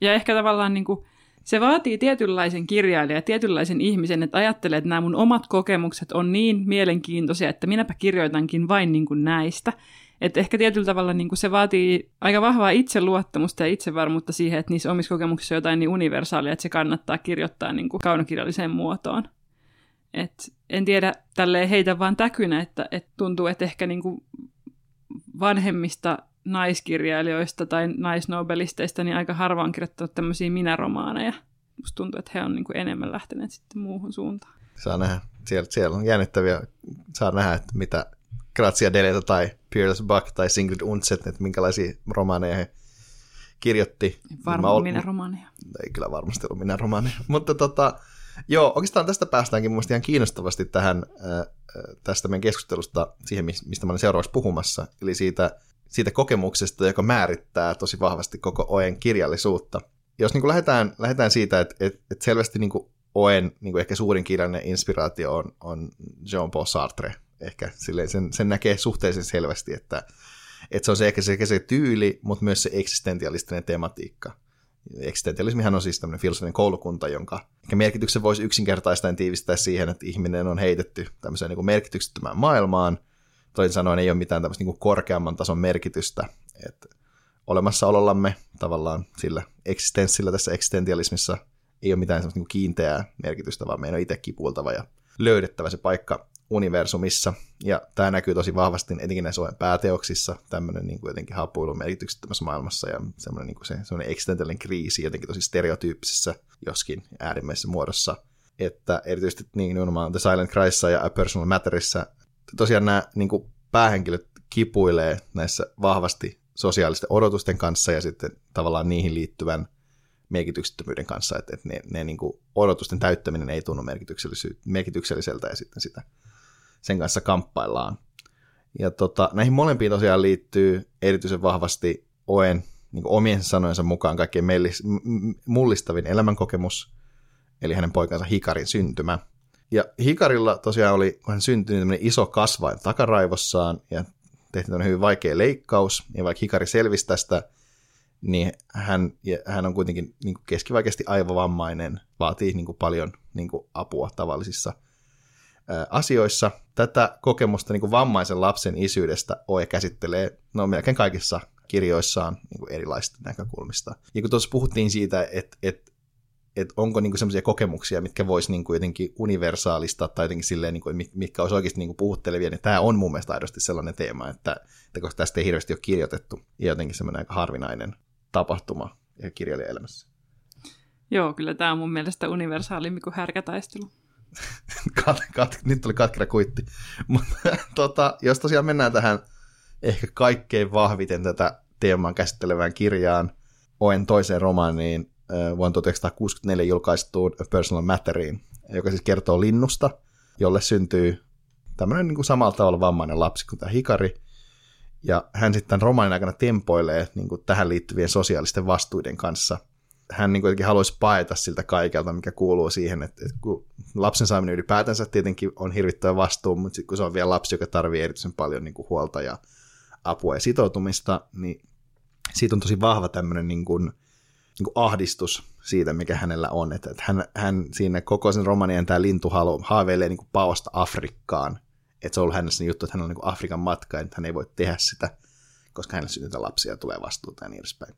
Ja ehkä tavallaan niin kuin, se vaatii tietynlaisen kirjailijan ja tietynlaisen ihmisen, että ajattelee, että nämä mun omat kokemukset on niin mielenkiintoisia, että minäpä kirjoitankin vain niin kuin näistä. Että ehkä tietyllä tavalla niin kuin se vaatii aika vahvaa itseluottamusta ja itsevarmuutta siihen, että niissä omissa kokemuksissa on jotain niin universaalia, että se kannattaa kirjoittaa niin kuin kaunokirjalliseen muotoon. Et en tiedä tälleen heitä vaan täkynä, että, että tuntuu, että ehkä niin kuin vanhemmista naiskirjailijoista tai naisnobelisteista niin aika harva on kirjoittanut tämmöisiä minäromaaneja. Musta tuntuu, että he on niin kuin enemmän lähteneet sitten muuhun suuntaan. Saa nähdä. Siellä, siellä on jännittäviä. Saa nähdä, että mitä Grazia Deleta tai Pierce Buck tai Sigrid Undset, että minkälaisia romaaneja he kirjoitti. Varmaan ol... minä romaaneja. Ei kyllä varmasti ollut minä romaaneja. Mutta tota, joo, oikeastaan tästä päästäänkin mun ihan kiinnostavasti tähän äh, tästä meidän keskustelusta siihen, mistä mä olen seuraavaksi puhumassa, eli siitä, siitä kokemuksesta, joka määrittää tosi vahvasti koko Oen kirjallisuutta. Jos niin kuin lähdetään, lähdetään siitä, että, että, että selvästi niin kuin Oen niin kuin ehkä suurin kirjallinen inspiraatio on, on Jean-Paul Sartre, ehkä silleen, sen, sen näkee suhteellisen selvästi, että, että se on se ehkä se, se tyyli, mutta myös se eksistentialistinen tematiikka. Eksistentialismihan on siis tämmöinen filosofinen koulukunta, jonka ehkä merkityksen voisi yksinkertaistaan tiivistää siihen, että ihminen on heitetty tämmöiseen niin merkityksettömään maailmaan. Toisin sanoen ei ole mitään tämmöistä niin korkeamman tason merkitystä. Että olemassaolollamme tavallaan sillä eksistenssillä tässä eksistentialismissa ei ole mitään semmoista niin kiinteää merkitystä, vaan meidän on itse kipuiltava ja löydettävä se paikka universumissa. Ja tämä näkyy tosi vahvasti etenkin näissä pääteoksissa, tämmöinen niin kuin jotenkin hapuilun merkityksettömässä maailmassa ja semmoinen, niin kuin se, semmoinen existentiaalinen kriisi jotenkin tosi stereotyyppisessä, joskin äärimmäisessä muodossa. Että erityisesti niin nimenomaan The Silent Christissa ja A Personal Matterissa tosiaan nämä niin kuin päähenkilöt kipuilee näissä vahvasti sosiaalisten odotusten kanssa ja sitten tavallaan niihin liittyvän merkityksettömyyden kanssa, että, että ne, ne niin kuin odotusten täyttäminen ei tunnu merkitykselliseltä ja sitten sitä sen kanssa kamppaillaan. Ja tota, näihin molempiin tosiaan liittyy erityisen vahvasti Oen niin omien sanojensa mukaan kaikkein mellis, mullistavin elämänkokemus, eli hänen poikansa Hikarin syntymä. Ja Hikarilla tosiaan oli, kun hän syntyi, niin iso kasvain takaraivossaan, ja tehtiin hyvin vaikea leikkaus, ja vaikka Hikari selvisi tästä, niin hän, hän on kuitenkin niin kuin keskivaikeasti aivovammainen, vaatii niin kuin paljon niin kuin apua tavallisissa ää, asioissa. Tätä kokemusta niin kuin vammaisen lapsen isyydestä Oe käsittelee no, melkein kaikissa kirjoissaan niin kuin erilaisista näkökulmista. Ja kun tuossa puhuttiin siitä, että, että että onko niinku sellaisia kokemuksia, mitkä voisi niinku jotenkin universaalista tai jotenkin silleen, niinku, mitkä olisi oikeasti niinku puhuttelevia, niin tämä on mun mielestä aidosti sellainen teema, että, että koska tästä ei hirveästi ole kirjoitettu, ja jotenkin semmoinen aika harvinainen tapahtuma ja kirjailijaelämässä. Joo, kyllä tämä on mun mielestä universaalimpi kuin härkätaistelu. kat, kat, nyt tuli katkera kuitti. Mutta tota, jos tosiaan mennään tähän ehkä kaikkein vahviten tätä teemaa käsittelevään kirjaan, Oen toiseen romaaniin, vuonna 1964 julkaistuun A Personal Matteriin, joka siis kertoo linnusta, jolle syntyy tämmöinen niin kuin samalla tavalla vammainen lapsi kuin tämä Hikari, ja hän sitten romaanin aikana tempoilee niin kuin tähän liittyvien sosiaalisten vastuiden kanssa. Hän niin kuin haluaisi paeta siltä kaikelta, mikä kuuluu siihen, että, että kun lapsen saaminen ylipäätänsä tietenkin on hirvittävä vastuu, mutta sitten kun se on vielä lapsi, joka tarvitsee erityisen paljon niin kuin huolta ja apua ja sitoutumista, niin siitä on tosi vahva tämmöinen niin kuin, niin kuin ahdistus siitä, mikä hänellä on. Että, että hän, hän siinä koko sen romanien tämä lintu haaveilee niin kuin paosta Afrikkaan, että se on ollut hänessä juttu, että hän on niin Afrikan matka, että hän ei voi tehdä sitä, koska hänelle syntyy lapsia ja tulee vastuuta ja niin edespäin.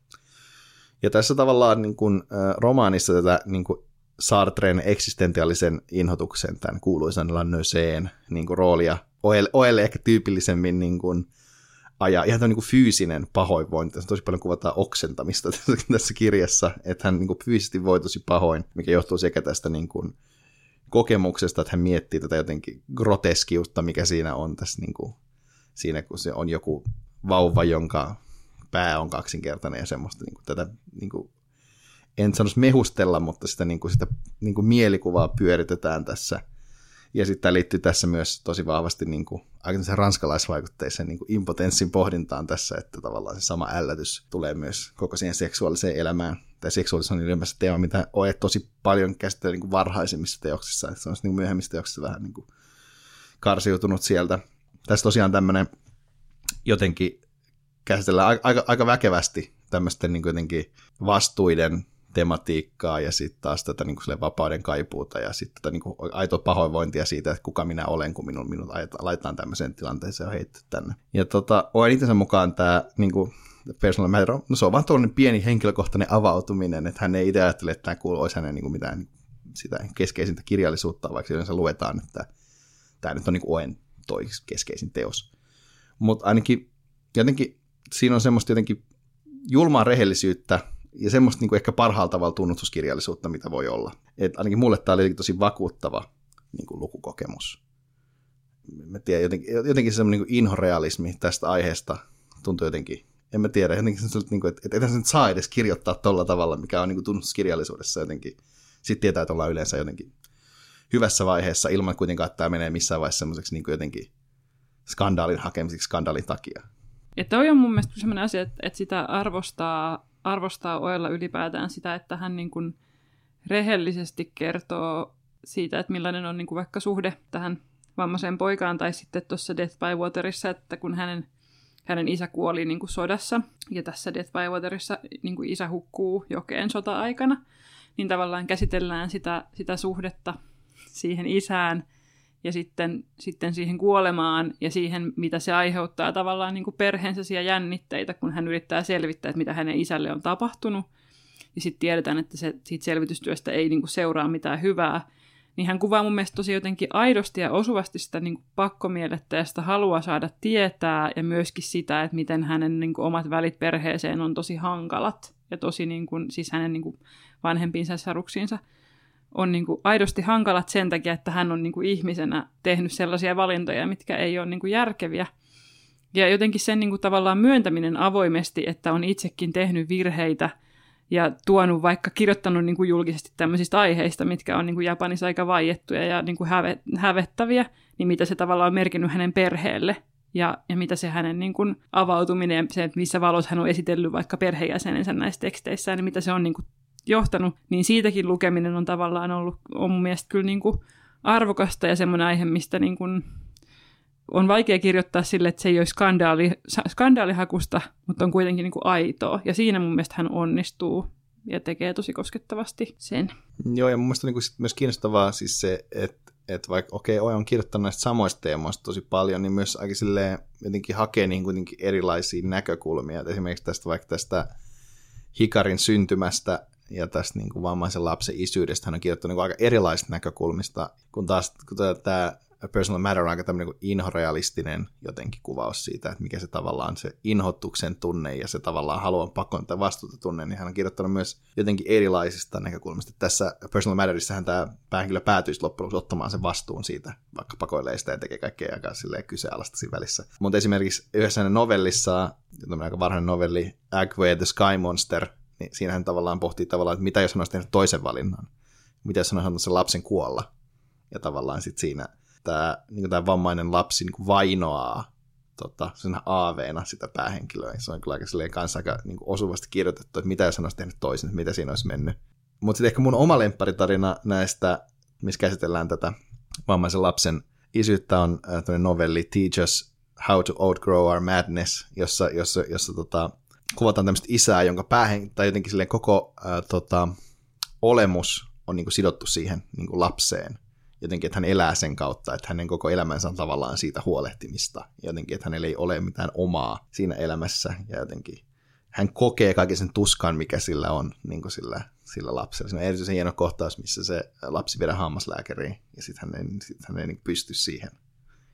Ja tässä tavallaan niin kuin, äh, romaanissa tätä niin kuin Sartren eksistentiaalisen inhotuksen, tämän kuuluisan Lannöseen niin kuin roolia, Oelle ehkä tyypillisemmin niin kuin, ajaa ihan tämä niin kuin fyysinen pahoinvointi. Tässä tosi paljon kuvataan oksentamista tässä, kirjassa, että hän niin kuin fyysisesti voi tosi pahoin, mikä johtuu sekä tästä niin kuin, kokemuksesta, että hän miettii tätä jotenkin groteskiutta, mikä siinä on tässä niin kuin, siinä, kun se on joku vauva, jonka pää on kaksinkertainen ja semmoista niin kuin, tätä, niin kuin, en sanoisi mehustella, mutta sitä, niin kuin, sitä niin kuin mielikuvaa pyöritetään tässä. Ja sitten liittyy tässä myös tosi vahvasti niin kuin, aika ranskalaisvaikutteiseen niin kuin impotenssin pohdintaan tässä, että tavallaan se sama ällätys tulee myös koko siihen seksuaaliseen elämään tai seksuaalisuus on ylemmässä teema, mitä olet tosi paljon käsitellä niin varhaisimmissa teoksissa, että se on niin myöhemmissä teoksissa vähän niin kuin karsiutunut sieltä. Tässä tosiaan tämmöinen jotenkin käsitellään aika, aika väkevästi tämmöisten niin jotenkin vastuiden tematiikkaa ja sitten taas tätä niin kuin vapauden kaipuuta ja sitten tätä niin kuin aitoa pahoinvointia siitä, että kuka minä olen, kun minun, minut laitetaan tämmöiseen tilanteeseen ja heitetty tänne. Ja tota, olen itsensä mukaan tämä niin kuin personal matter, no se on vaan tuollainen pieni henkilökohtainen avautuminen, että hän ei itse ajattele, että tämä kuuluu, olisi hänen niin kuin mitään sitä keskeisintä kirjallisuutta, vaikka yleensä luetaan, että tämä nyt on niin Oen toi keskeisin teos. Mutta ainakin jotenkin siinä on semmoista jotenkin julmaa rehellisyyttä ja semmoista niin kuin ehkä parhaalla tavalla tunnustuskirjallisuutta, mitä voi olla. Et ainakin mulle tämä oli tosi vakuuttava niin kuin lukukokemus. Mä tiedän, jotenkin, jotenkin semmoinen niin inhorealismi tästä aiheesta tuntuu jotenkin en mä tiedä, jotenkin se, niin kuin, että, että se nyt saa edes kirjoittaa tolla tavalla, mikä on niin tunnustuskirjallisuudessa jotenkin. Sitten tietää, että ollaan yleensä jotenkin hyvässä vaiheessa, ilman kuitenkaan, että tämä menee missään vaiheessa semmoiseksi niin jotenkin skandaalin hakemiseksi skandaalin takia. Ja toi on mun mielestä sellainen asia, että, että sitä arvostaa, arvostaa Oella ylipäätään sitä, että hän niin kuin rehellisesti kertoo siitä, että millainen on niin kuin vaikka suhde tähän vammaiseen poikaan, tai sitten tuossa Death by Waterissa, että kun hänen hänen isä kuoli niin kuin sodassa, ja tässä Death by Waterissa niin kuin isä hukkuu jokeen sota-aikana, niin tavallaan käsitellään sitä, sitä suhdetta siihen isään ja sitten, sitten siihen kuolemaan ja siihen, mitä se aiheuttaa tavallaan niin kuin perheensä jännitteitä, kun hän yrittää selvittää, että mitä hänen isälle on tapahtunut. Ja sitten tiedetään, että se, siitä selvitystyöstä ei niin seuraa mitään hyvää, niin hän kuvaa mun mielestä tosi jotenkin aidosti ja osuvasti sitä niin pakkomielettä ja sitä halua saada tietää ja myöskin sitä, että miten hänen niin omat välit perheeseen on tosi hankalat ja tosi niin kuin, siis hänen niin kuin vanhempiinsa ja saruksiinsa on niin kuin aidosti hankalat sen takia, että hän on niin kuin ihmisenä tehnyt sellaisia valintoja, mitkä ei ole niin kuin järkeviä. Ja jotenkin sen niin kuin tavallaan myöntäminen avoimesti, että on itsekin tehnyt virheitä ja tuonut vaikka kirjoittanut niin kuin julkisesti tämmöisistä aiheista, mitkä on niin kuin Japanissa aika vaiettuja ja niin kuin häve, hävettäviä, niin mitä se tavallaan on merkinnyt hänen perheelle ja, ja mitä se hänen niin kuin avautuminen, se, että missä valossa hän on esitellyt vaikka perheenjäsenensä näissä teksteissä, niin mitä se on niin kuin johtanut, niin siitäkin lukeminen on tavallaan ollut, on mun mielestä kyllä niin kuin arvokasta ja semmoinen aihe, mistä niin kuin on vaikea kirjoittaa sille, että se ei ole skandaali, skandaalihakusta, mutta on kuitenkin niin kuin aitoa. Ja siinä mun mielestä hän onnistuu ja tekee tosi koskettavasti sen. Joo, ja mun mielestä niin myös kiinnostavaa siis se, että että vaikka okei, okay, on kirjoittanut näistä samoista teemoista tosi paljon, niin myös aika silleen jotenkin hakee niin kuitenkin erilaisia näkökulmia. Et esimerkiksi tästä vaikka tästä Hikarin syntymästä ja tästä niin kuin vammaisen lapsen isyydestä hän on kirjoittanut niin aika erilaisista näkökulmista, kun taas kun tämä Personal Matter on aika tämmöinen niin inhorealistinen jotenkin kuvaus siitä, että mikä se tavallaan se inhotuksen tunne ja se tavallaan haluan pakon tai vastuuta tunne, niin hän on kirjoittanut myös jotenkin erilaisista näkökulmista. Tässä Personal Matterissähän tämä päähenkilö päätyisi loppujen ottamaan sen vastuun siitä, vaikka pakoilee sitä ja tekee kaikkea aika silleen kyseenalaista siinä välissä. Mutta esimerkiksi yhdessä novellissa, aika varhainen novelli, Agway the Sky Monster, niin siinä hän tavallaan pohtii tavallaan, että mitä jos hän olisi tehnyt toisen valinnan. Mitä jos hän olisi sen lapsen kuolla. Ja tavallaan sitten siinä tämä, niin tämä vammainen lapsi niin vainoaa tota, sen aaveena sitä päähenkilöä. Se on kyllä aika, kanssa aika niin osuvasti kirjoitettu, että mitä jos hän olisi tehnyt toisin, että mitä siinä olisi mennyt. Mutta sitten ehkä mun oma lempparitarina näistä, missä käsitellään tätä vammaisen lapsen isyyttä, on äh, novelli Teach Us How to Outgrow Our Madness, jossa, jossa, jossa tota, kuvataan tämmöistä isää, jonka päähen, tai jotenkin silleen koko ää, tota, olemus on niin kuin sidottu siihen niin kuin lapseen. Jotenkin, että hän elää sen kautta, että hänen koko elämänsä on tavallaan siitä huolehtimista. Jotenkin, että hänellä ei ole mitään omaa siinä elämässä. Ja jotenkin hän kokee kaiken sen tuskan, mikä sillä on niin kuin sillä, sillä lapsella. Siinä on erityisen hieno kohtaus, missä se lapsi viedään hammaslääkäriin, ja sitten hän ei, sit hän ei niin pysty siihen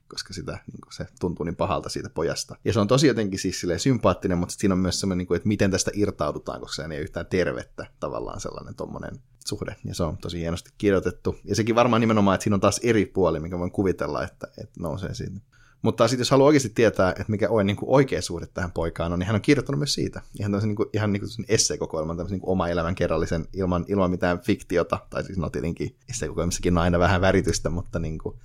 koska sitä, niin kuin se tuntuu niin pahalta siitä pojasta. Ja se on tosi jotenkin siis sympaattinen, mutta siinä on myös semmoinen, niin kuin, että miten tästä irtaudutaan, koska se ei ole yhtään tervettä tavallaan sellainen tommonen suhde. Ja se on tosi hienosti kirjoitettu. Ja sekin varmaan nimenomaan, että siinä on taas eri puoli, mikä voin kuvitella, että, että nousee siitä. Mutta sitten jos haluaa oikeasti tietää, että mikä on niin kuin oikea suhde tähän poikaan on, niin hän on kirjoittanut myös siitä. Ihan tämmöisen niin kuin, ihan niin kuin esseekokoelman, tämmöisen niin oma elämän kerrallisen ilman, ilman mitään fiktiota. Tai siis no tietenkin esseekokoelmissakin on aina vähän väritystä, mutta niin kuin,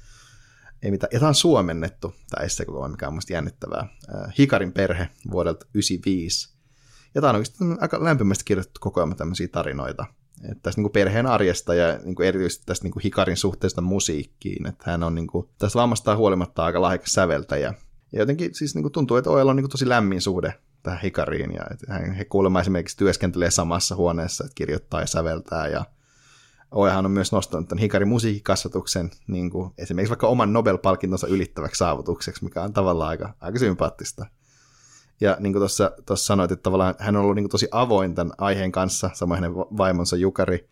ei mitään. Ja tämä on suomennettu, tämä esseekokoelma, mikä on mielestäni jännittävää. Hikarin perhe vuodelta 1995. Ja tämä on oikeasti aika lämpimästi kirjoitettu kokoelma tämmöisiä tarinoita. Että tästä niin perheen arjesta ja niin erityisesti tästä niin Hikarin suhteesta musiikkiin. Että hän on niin kuin, tästä vammastaan huolimatta aika lahjakas säveltäjä. Ja jotenkin siis niin tuntuu, että Oella on niin tosi lämmin suhde tähän Hikariin. Ja että hän, he kuulemma esimerkiksi työskentelee samassa huoneessa, että kirjoittaa ja säveltää ja Ojahan on myös nostanut tämän Hikarin musiikkikasvatuksen niin kuin esimerkiksi vaikka oman Nobel-palkintonsa ylittäväksi saavutukseksi, mikä on tavallaan aika, aika sympaattista. Ja niin kuin tuossa, sanoit, että tavallaan hän on ollut niin kuin tosi avoin tämän aiheen kanssa, samoin hänen vaimonsa Jukari,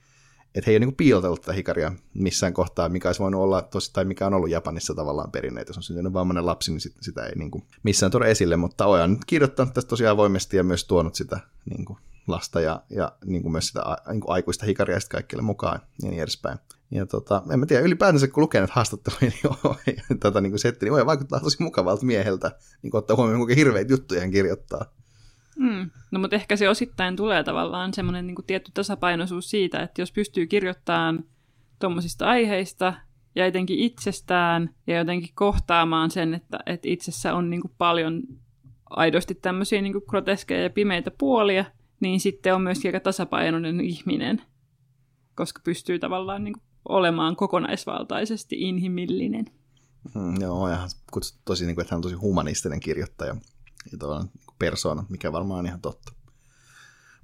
että he ei ole niin piilotellut tätä hikaria missään kohtaa, mikä olisi voinut olla tosi, tai mikä on ollut Japanissa tavallaan perinneitä. Jos on syntynyt vammainen lapsi, niin sit, sitä ei niin kuin missään tuoda esille, mutta Oja on nyt kirjoittanut tästä tosiaan avoimesti ja myös tuonut sitä niin kuin lasta ja, ja niin kuin myös sitä niin kuin aikuista hikaria sitten kaikille mukaan ja niin edespäin. Ja tota, en mä tiedä, ylipäätänsä kun lukee näitä haastatteluja, niin tätä tota, niin kuin setti, niin vaikuttaa tosi mukavalta mieheltä, niin kuin ottaa huomioon, kuinka hirveitä juttuja hän kirjoittaa. Mm. No mutta ehkä se osittain tulee tavallaan semmoinen niin kuin tietty tasapainoisuus siitä, että jos pystyy kirjoittamaan tuommoisista aiheista ja jotenkin itsestään ja jotenkin kohtaamaan sen, että, että itsessä on niin kuin paljon aidosti tämmöisiä niin groteskeja ja pimeitä puolia, niin sitten on myöskin aika tasapainoinen ihminen, koska pystyy tavallaan niin kuin olemaan kokonaisvaltaisesti inhimillinen. Mm, joo, ja kutsut tosi, niin kuin, että hän on tosi humanistinen kirjoittaja ja niin persoona, mikä varmaan on ihan totta.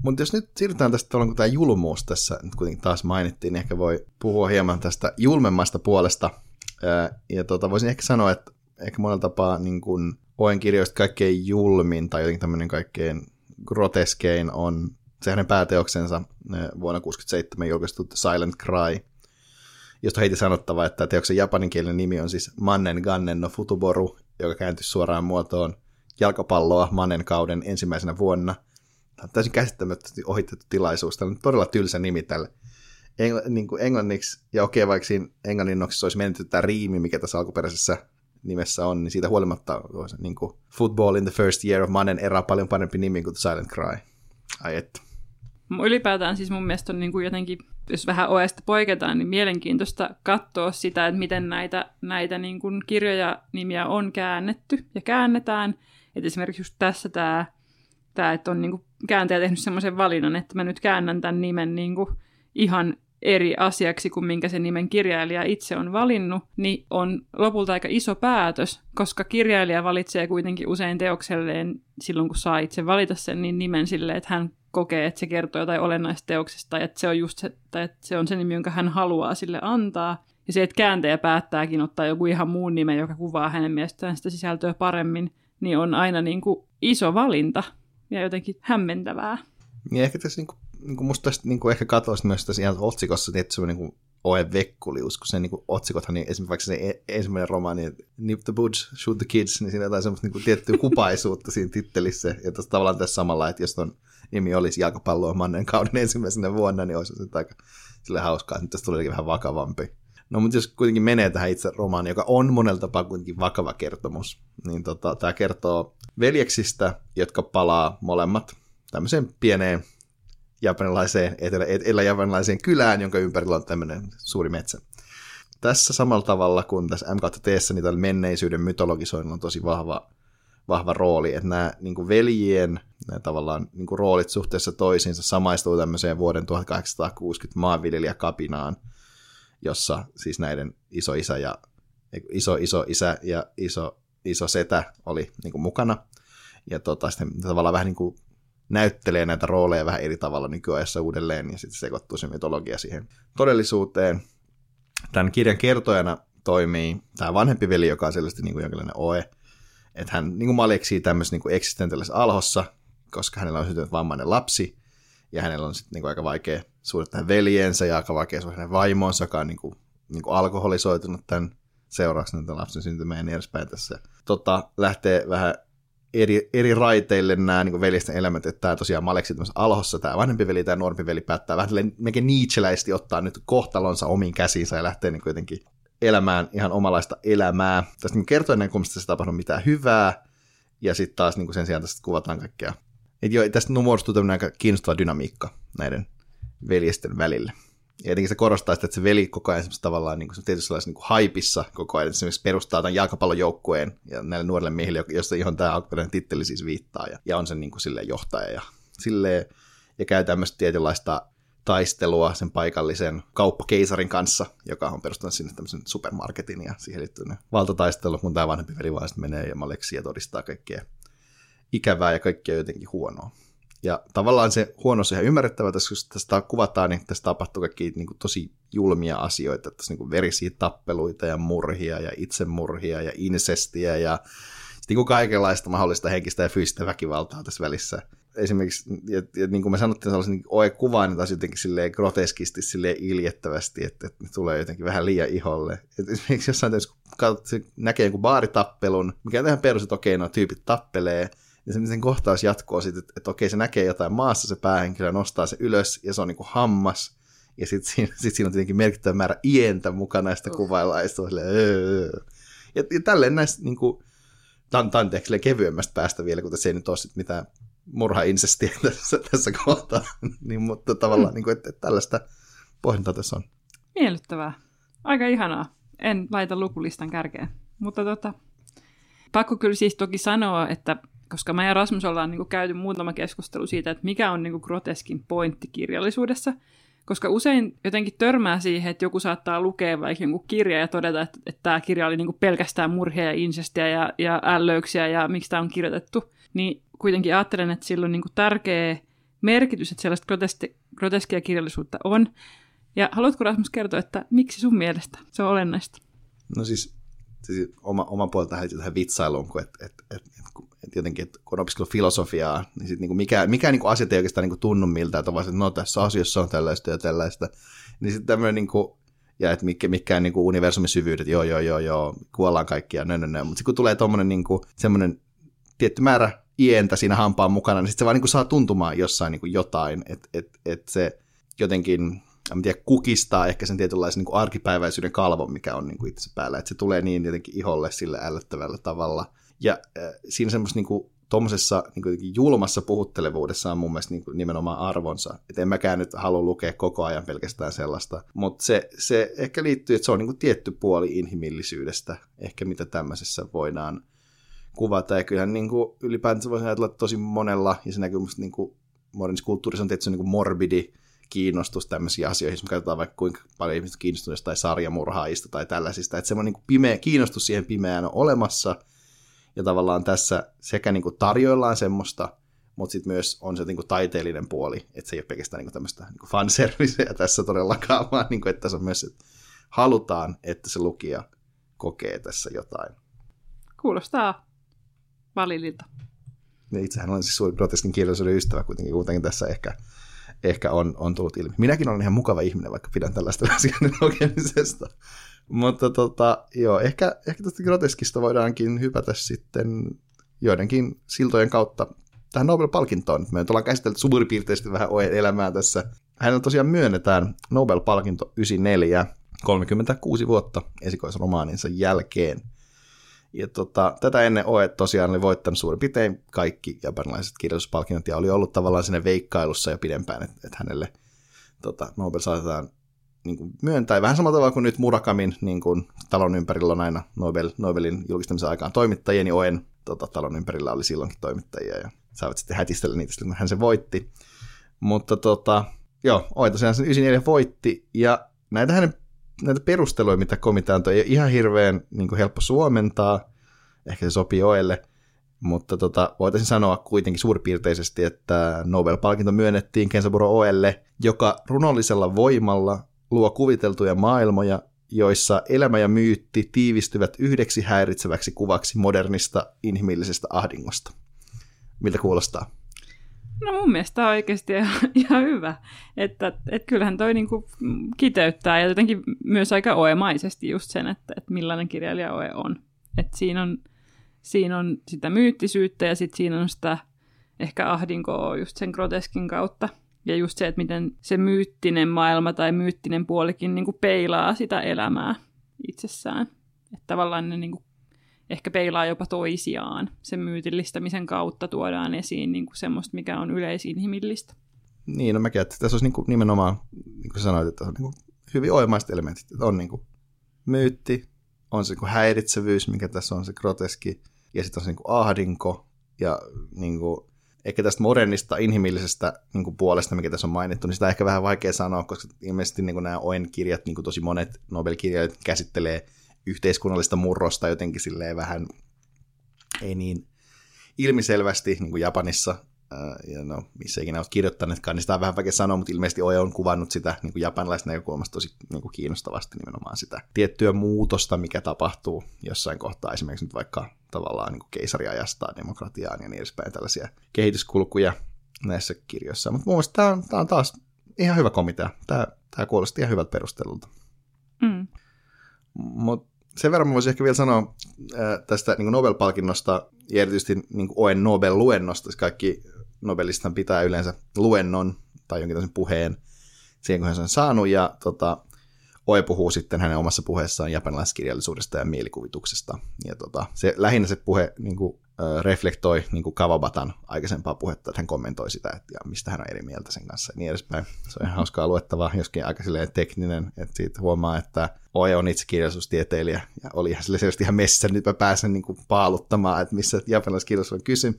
Mutta jos nyt siirrytään tästä, kun tämä julmuus tässä nyt kuitenkin taas mainittiin, niin ehkä voi puhua hieman tästä julmemmasta puolesta. Ja tota, voisin ehkä sanoa, että ehkä monella tapaa niin kun Oen kirjoista kaikkein julmin tai jotenkin tämmöinen kaikkein groteskein on se hänen pääteoksensa vuonna 1967 julkaistu Silent Cry, josta on heti sanottava, että teoksen japaninkielinen nimi on siis Mannen Gannen no Futuboru, joka kääntyy suoraan muotoon jalkapalloa Mannen kauden ensimmäisenä vuonna. Tämä on täysin käsittämättömästi ohitettu tilaisuus. Tämä on todella tylsä nimi tälle. Engl- niin kuin englanniksi, ja okei, vaikka siinä englanninnoksissa olisi menetty tämä riimi, mikä tässä alkuperäisessä nimessä on, niin siitä huolimatta niin kuin Football in the First Year of Mannen era paljon parempi nimi kuin Silent Cry. Ai että. Ylipäätään siis mun mielestä on niin kuin jotenkin, jos vähän oesta poiketaan, niin mielenkiintoista katsoa sitä, että miten näitä, näitä niin kuin kirjoja nimiä on käännetty ja käännetään. Et esimerkiksi just tässä tämä, tämä että on niin kuin kääntäjä tehnyt semmoisen valinnan, että mä nyt käännän tämän nimen niin kuin ihan eri asiaksi kuin minkä sen nimen kirjailija itse on valinnut, niin on lopulta aika iso päätös, koska kirjailija valitsee kuitenkin usein teokselleen silloin, kun saa itse valita sen niin nimen silleen, että hän kokee, että se kertoo jotain olennaista teoksesta, että se on just se, tai että se on se nimi, jonka hän haluaa sille antaa. Ja se, että kääntäjä päättääkin ottaa joku ihan muun nimen, joka kuvaa hänen mielestään sitä sisältöä paremmin, niin on aina niin kuin iso valinta ja jotenkin hämmentävää. Niin ehkä tässä niin kuin, niin musta tästä niin kuin ehkä katsoisi myös tässä ihan otsikossa tietty semmoinen niin Oe Vekkulius, kun se niin kuin, otsikothan, niin esimerkiksi vaikka se e- ensimmäinen romaani, Nip the Buds, Shoot the Kids, niin siinä on jotain semmoista niin kuin, tiettyä kupaisuutta siinä tittelissä. Ja tässä tavallaan tässä samalla, että jos on nimi olisi jalkapalloa Mannen kauden ensimmäisenä vuonna, niin olisi se aika sille hauskaa, että nyt tästä tulee vähän vakavampi. No mutta jos kuitenkin menee tähän itse romaaniin, joka on monella tapaa kuitenkin vakava kertomus, niin tota, tämä kertoo veljeksistä, jotka palaa molemmat tämmöiseen pieneen japanilaiseen, etelä, etelä-japanilaiseen kylään, jonka ympärillä on tämmöinen suuri metsä. Tässä samalla tavalla kuin tässä M T, niin tällä menneisyyden mytologisoinnilla on tosi vahva vahva rooli, että nämä niin kuin veljien nämä tavallaan niin kuin roolit suhteessa toisiinsa samaistuu tämmöiseen vuoden 1860 maanviljelijäkapinaan, jossa siis näiden iso isä ja iso iso isä ja iso iso setä oli niin kuin mukana. Ja tota, sitten tavallaan vähän niin kuin näyttelee näitä rooleja vähän eri tavalla nykyajassa uudelleen, ja sitten sekoittuu se mytologia siihen todellisuuteen. Tämän kirjan kertojana toimii tämä vanhempi veli, joka on selvästi niin kuin jonkinlainen oe, että hän niin kuin maleksii tämmöisessä niin eksistentiaalisessa alhossa, koska hänellä on syntynyt vammainen lapsi, ja hänellä on sitten niin kuin aika vaikea suhde veljensä ja aika vaikea suhde hänen vaimonsa, joka on niin kuin, niin kuin alkoholisoitunut tämän seurauksena tämän lapsen syntymään ja niin edespäin tässä. Tota, lähtee vähän eri, eri raiteille nämä niin veljesten elämät, että tämä tosiaan Maleksi alhossa, tämä vanhempi veli tai nuorempi veli päättää vähän melkein Nietzscheläisesti ottaa nyt kohtalonsa omiin käsiinsä ja lähtee niin jotenkin elämään ihan omalaista elämää. Tästä niin kertoinen kumista se tapahtunut mitään hyvää, ja sitten taas niin sen sijaan tästä kuvataan kaikkea. Et jo, tästä muodostuu tämmöinen aika kiinnostava dynamiikka näiden veljesten välillä. Ja jotenkin se korostaa sitä, että se veli koko ajan tavallaan niin kuin, niin haipissa koko ajan, esimerkiksi perustaa tämän jalkapallojoukkueen ja näille nuorille miehille, josta johon tämä alkuperäinen titteli siis viittaa, ja, ja on sen niin kuin, silleen, johtaja. Ja, silleen, ja käy tämmöistä tietynlaista taistelua sen paikallisen kauppakeisarin kanssa, joka on perustanut sinne tämmöisen supermarketin ja siihen liittyy ne valtataistelu, kun tämä vanhempi veli vaan menee ja Maleksi ja todistaa kaikkea ikävää ja kaikkea jotenkin huonoa. Ja tavallaan se huono on ihan ymmärrettävä, että kun tästä kuvataan, niin tässä tapahtuu kaikki niin kuin, tosi julmia asioita, tässä niin kuin verisiä tappeluita ja murhia ja itsemurhia ja insestiä ja niin kuin kaikenlaista mahdollista henkistä ja fyysistä väkivaltaa tässä välissä esimerkiksi, ja, ja niin kuin me sanottiin, sellaisen niin oe kuvaa niin taas jotenkin silleen groteskisti, silleen iljettävästi, että, että ne tulee jotenkin vähän liian iholle. Et esimerkiksi jossain tietysti, kun katsot, se näkee jonkun baaritappelun, mikä on ihan perus, että okei, nuo tyypit tappelee, ja sen, sen kohtaus jatkuu sitten, että, että okei, se näkee jotain maassa, se päähenkilö nostaa se ylös, ja se on niin kuin hammas, ja sitten siinä, sit siinä on tietenkin merkittävä määrä ientä mukana, ja sitä oh. kuvaillaan, ja sitten on silleen, öö. ja, ja tälleen näistä niin kuin, tämän, tämän kevyemmästä päästä vielä, kun tässä ei nyt ole sit mitään murha-insestiä tässä, tässä kohtaa. niin, mutta tavallaan, mm. niin kuin, että, että tällaista pohdintaa tässä on. Miellyttävää. Aika ihanaa. En laita lukulistan kärkeen. Mutta tota, pakko kyllä siis toki sanoa, että koska mä ja Rasmus ollaan niin kuin käyty muutama keskustelu siitä, että mikä on niin kuin groteskin pointti kirjallisuudessa, koska usein jotenkin törmää siihen, että joku saattaa lukea vaikka jonkun kirja ja todeta, että, että tämä kirja oli niin kuin pelkästään murhia ja insestiä ja, ja ällöyksiä ja miksi tämä on kirjoitettu. Niin kuitenkin ajattelen, että sillä on niin kuin tärkeä merkitys, että sellaista groteski, groteskia kirjallisuutta on. Ja haluatko Rasmus kertoa, että miksi sun mielestä se on olennaista? No siis, siis oma, oma puolelta tähän vitsailuun, kun et, et, et, et, et jotenkin, että kun on opiskellut filosofiaa, niin sit niinku mikä, mikä niinku asiat ei oikeastaan niinku tunnu miltä, että vaan, että no tässä asiassa on tällaista ja tällaista. Niin sitten tämmöinen niinku, ja että mikä, mikä on niin kuin universumin syvyydet, joo, joo, joo, joo, kuollaan kaikki ja nö, nö, nö. Mutta kun tulee tuommoinen niin semmoinen tietty määrä ientä siinä hampaan mukana, niin sitten se vaan niin kuin saa tuntumaan jossain niin kuin jotain, että et, et se jotenkin en tiedä, kukistaa ehkä sen tietynlaisen niin kuin arkipäiväisyyden kalvon, mikä on niin kuin itse päällä, että se tulee niin jotenkin iholle sille ällöttävällä tavalla. Ja äh, siinä semmoisessa niin kuin, tuommoisessa niin julmassa puhuttelevuudessa on mun mielestä niin kuin, nimenomaan arvonsa. Että en mäkään nyt halua lukea koko ajan pelkästään sellaista, mutta se, se ehkä liittyy, että se on niin kuin tietty puoli inhimillisyydestä, ehkä mitä tämmöisessä voidaan kuvata. Ja kyllähän niin kuin, ylipäätään voisi ajatella tosi monella, ja se näkyy musta niin kuin, modernissa kulttuurissa on tietysti niin kuin morbidi, kiinnostus tämmöisiin asioihin, jos me katsotaan vaikka kuinka paljon ihmiset kiinnostuu tai sarjamurhaajista tai tällaisista, että semmoinen niin pimeä, kiinnostus siihen pimeään on olemassa, ja tavallaan tässä sekä niin kuin tarjoillaan semmoista, mutta sitten myös on se niin kuin taiteellinen puoli, että se ei ole pelkästään niin kuin tämmöistä niin fanserviceä tässä todellakaan, vaan niin kuin, että se on myös, että halutaan, että se lukija kokee tässä jotain. Kuulostaa valililta. Ja itsehän olen siis suuri groteskin kirjallisuuden ystävä kuitenkin, kuitenkin tässä ehkä ehkä on, on tullut ilmi. Minäkin olen ihan mukava ihminen, vaikka pidän tällaista asioiden lukemisesta. Mutta tota, joo, ehkä, ehkä tästä groteskista voidaankin hypätä sitten joidenkin siltojen kautta tähän Nobel-palkintoon. Me ollaan käsitelty suurpiirteisesti vähän elämää tässä. Hänellä tosiaan myönnetään Nobel-palkinto 94, 36 vuotta esikoisromaaninsa jälkeen. Ja tota, tätä ennen Oe tosiaan oli voittanut suurin piirtein kaikki japanilaiset kirjallisuuspalkinnot ja oli ollut tavallaan sinne veikkailussa jo pidempään, että, että hänelle tota, Nobel saatetaan niin kuin myöntää. Vähän samalla tavalla kuin nyt Murakamin niin kuin, talon ympärillä on aina Nobel, Nobelin julkistamisen aikaan toimittajia, niin Oen tota, talon ympärillä oli silloinkin toimittajia ja saavat sitten hätistellä niitä, kun hän se voitti. Mutta tota, joo, Oe tosiaan sen 94 voitti ja näitä hänen näitä perusteluja, mitä komitea antoi, ei ole ihan hirveän niin kuin helppo suomentaa, ehkä se sopii Oelle, mutta tota, voitaisiin sanoa kuitenkin suurpiirteisesti, että Nobel-palkinto myönnettiin Kensaburo Oelle, joka runollisella voimalla luo kuviteltuja maailmoja, joissa elämä ja myytti tiivistyvät yhdeksi häiritseväksi kuvaksi modernista inhimillisestä ahdingosta. Miltä kuulostaa? No mun mielestä on oikeasti ihan, ihan hyvä. Että et kyllähän toi niinku kiteyttää ja jotenkin myös aika oemaisesti just sen, että, että millainen kirjailija Oe on. Että siinä on, siinä on sitä myyttisyyttä ja sitten siinä on sitä ehkä ahdinkoa just sen groteskin kautta. Ja just se, että miten se myyttinen maailma tai myyttinen puolikin niin kuin peilaa sitä elämää itsessään. Että tavallaan ne niin kuin ehkä peilaa jopa toisiaan. Sen myytillistämisen kautta tuodaan esiin niin kuin semmoista, mikä on yleisinhimillistä. Niin, no mäkin että tässä olisi niin kuin nimenomaan, niin kuin sanoit, että on niin kuin hyvin oimaiset elementit. Että on niin kuin myytti, on se niin häiritsevyys, mikä tässä on se groteski, ja sitten on se niin kuin ahdinko, ja niin kuin, ehkä tästä modernista inhimillisestä niin kuin puolesta, mikä tässä on mainittu, niin sitä on ehkä vähän vaikea sanoa, koska ilmeisesti niin kuin nämä Oen-kirjat, niin kuin tosi monet Nobel-kirjat käsittelee yhteiskunnallista murrosta jotenkin silleen vähän ei niin ilmiselvästi niin kuin Japanissa, ja no, missä ikinä olet kirjoittanutkaan, niin sitä on vähän vaikea sanoa, mutta ilmeisesti Oe on kuvannut sitä niin kuin japanilaisesta näkökulmasta tosi niin kuin kiinnostavasti nimenomaan sitä tiettyä muutosta, mikä tapahtuu jossain kohtaa, esimerkiksi nyt vaikka tavallaan niin kuin demokratiaan ja niin edespäin, tällaisia kehityskulkuja näissä kirjoissa. Mutta mun mielestä tämä on, tämä on taas ihan hyvä komitea. Tämä, tämä kuulosti ihan hyvältä perustelulta. Mm. Mutta sen verran mä voisin ehkä vielä sanoa äh, tästä niin Nobel-palkinnosta ja erityisesti niin Oen Nobel-luennosta. Siis kaikki Nobelistan pitää yleensä luennon tai jonkin puheen siihen, kun hän sen saanut. Ja tota, Oe puhuu sitten hänen omassa puheessaan japanilaiskirjallisuudesta ja mielikuvituksesta. Ja tota, se, lähinnä se puhe niin kuin, äh, reflektoi niin kuin Kawabatan aikaisempaa puhetta, että hän kommentoi sitä, että ja mistä hän on eri mieltä sen kanssa ja niin edespäin. Se on ihan hauskaa luettavaa, joskin aika tekninen, että siitä huomaa, että Oe on itse kirjallisuustieteilijä ja oli ihan selvästi ihan messissä, nyt mä pääsen niin kuin paaluttamaan, että missä japanilaiskirjallisuus on kysy.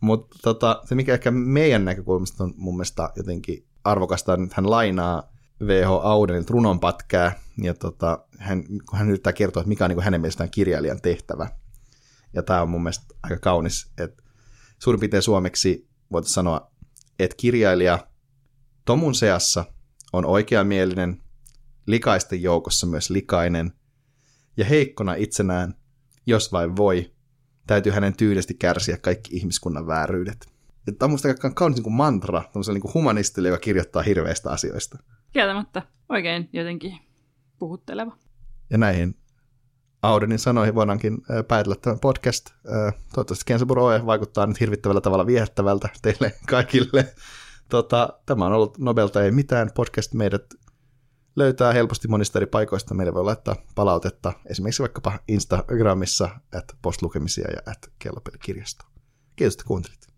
Mutta tota, se, mikä ehkä meidän näkökulmasta on mun mielestä jotenkin arvokasta, että hän lainaa V.H. Audenin runonpätkää, ja tota, hän, kun hän yrittää kertoa, että mikä on niin hänen mielestään kirjailijan tehtävä. Ja tämä on mun mielestä aika kaunis, että suurin piirtein suomeksi voitaisiin sanoa, että kirjailija Tomun seassa on oikeamielinen, likaisten joukossa myös likainen, ja heikkona itsenään, jos vain voi, täytyy hänen tyydesti kärsiä kaikki ihmiskunnan vääryydet. Tämä on musta aika kaunis niin kuin mantra, niin kuin humanistille, joka kirjoittaa hirveistä asioista. Kieltämättä. Oikein jotenkin puhutteleva. Ja näihin Audenin sanoihin voidaankin päätellä tämä podcast. Toivottavasti Kensaburo Oe vaikuttaa nyt hirvittävällä tavalla viehättävältä teille kaikille. Tota, tämä on ollut Nobelta ei mitään podcast. Meidät löytää helposti monista eri paikoista. Meille voi laittaa palautetta esimerkiksi vaikkapa Instagramissa, at postlukemisia ja at kellopelikirjasto. Kiitos, että kuuntelit.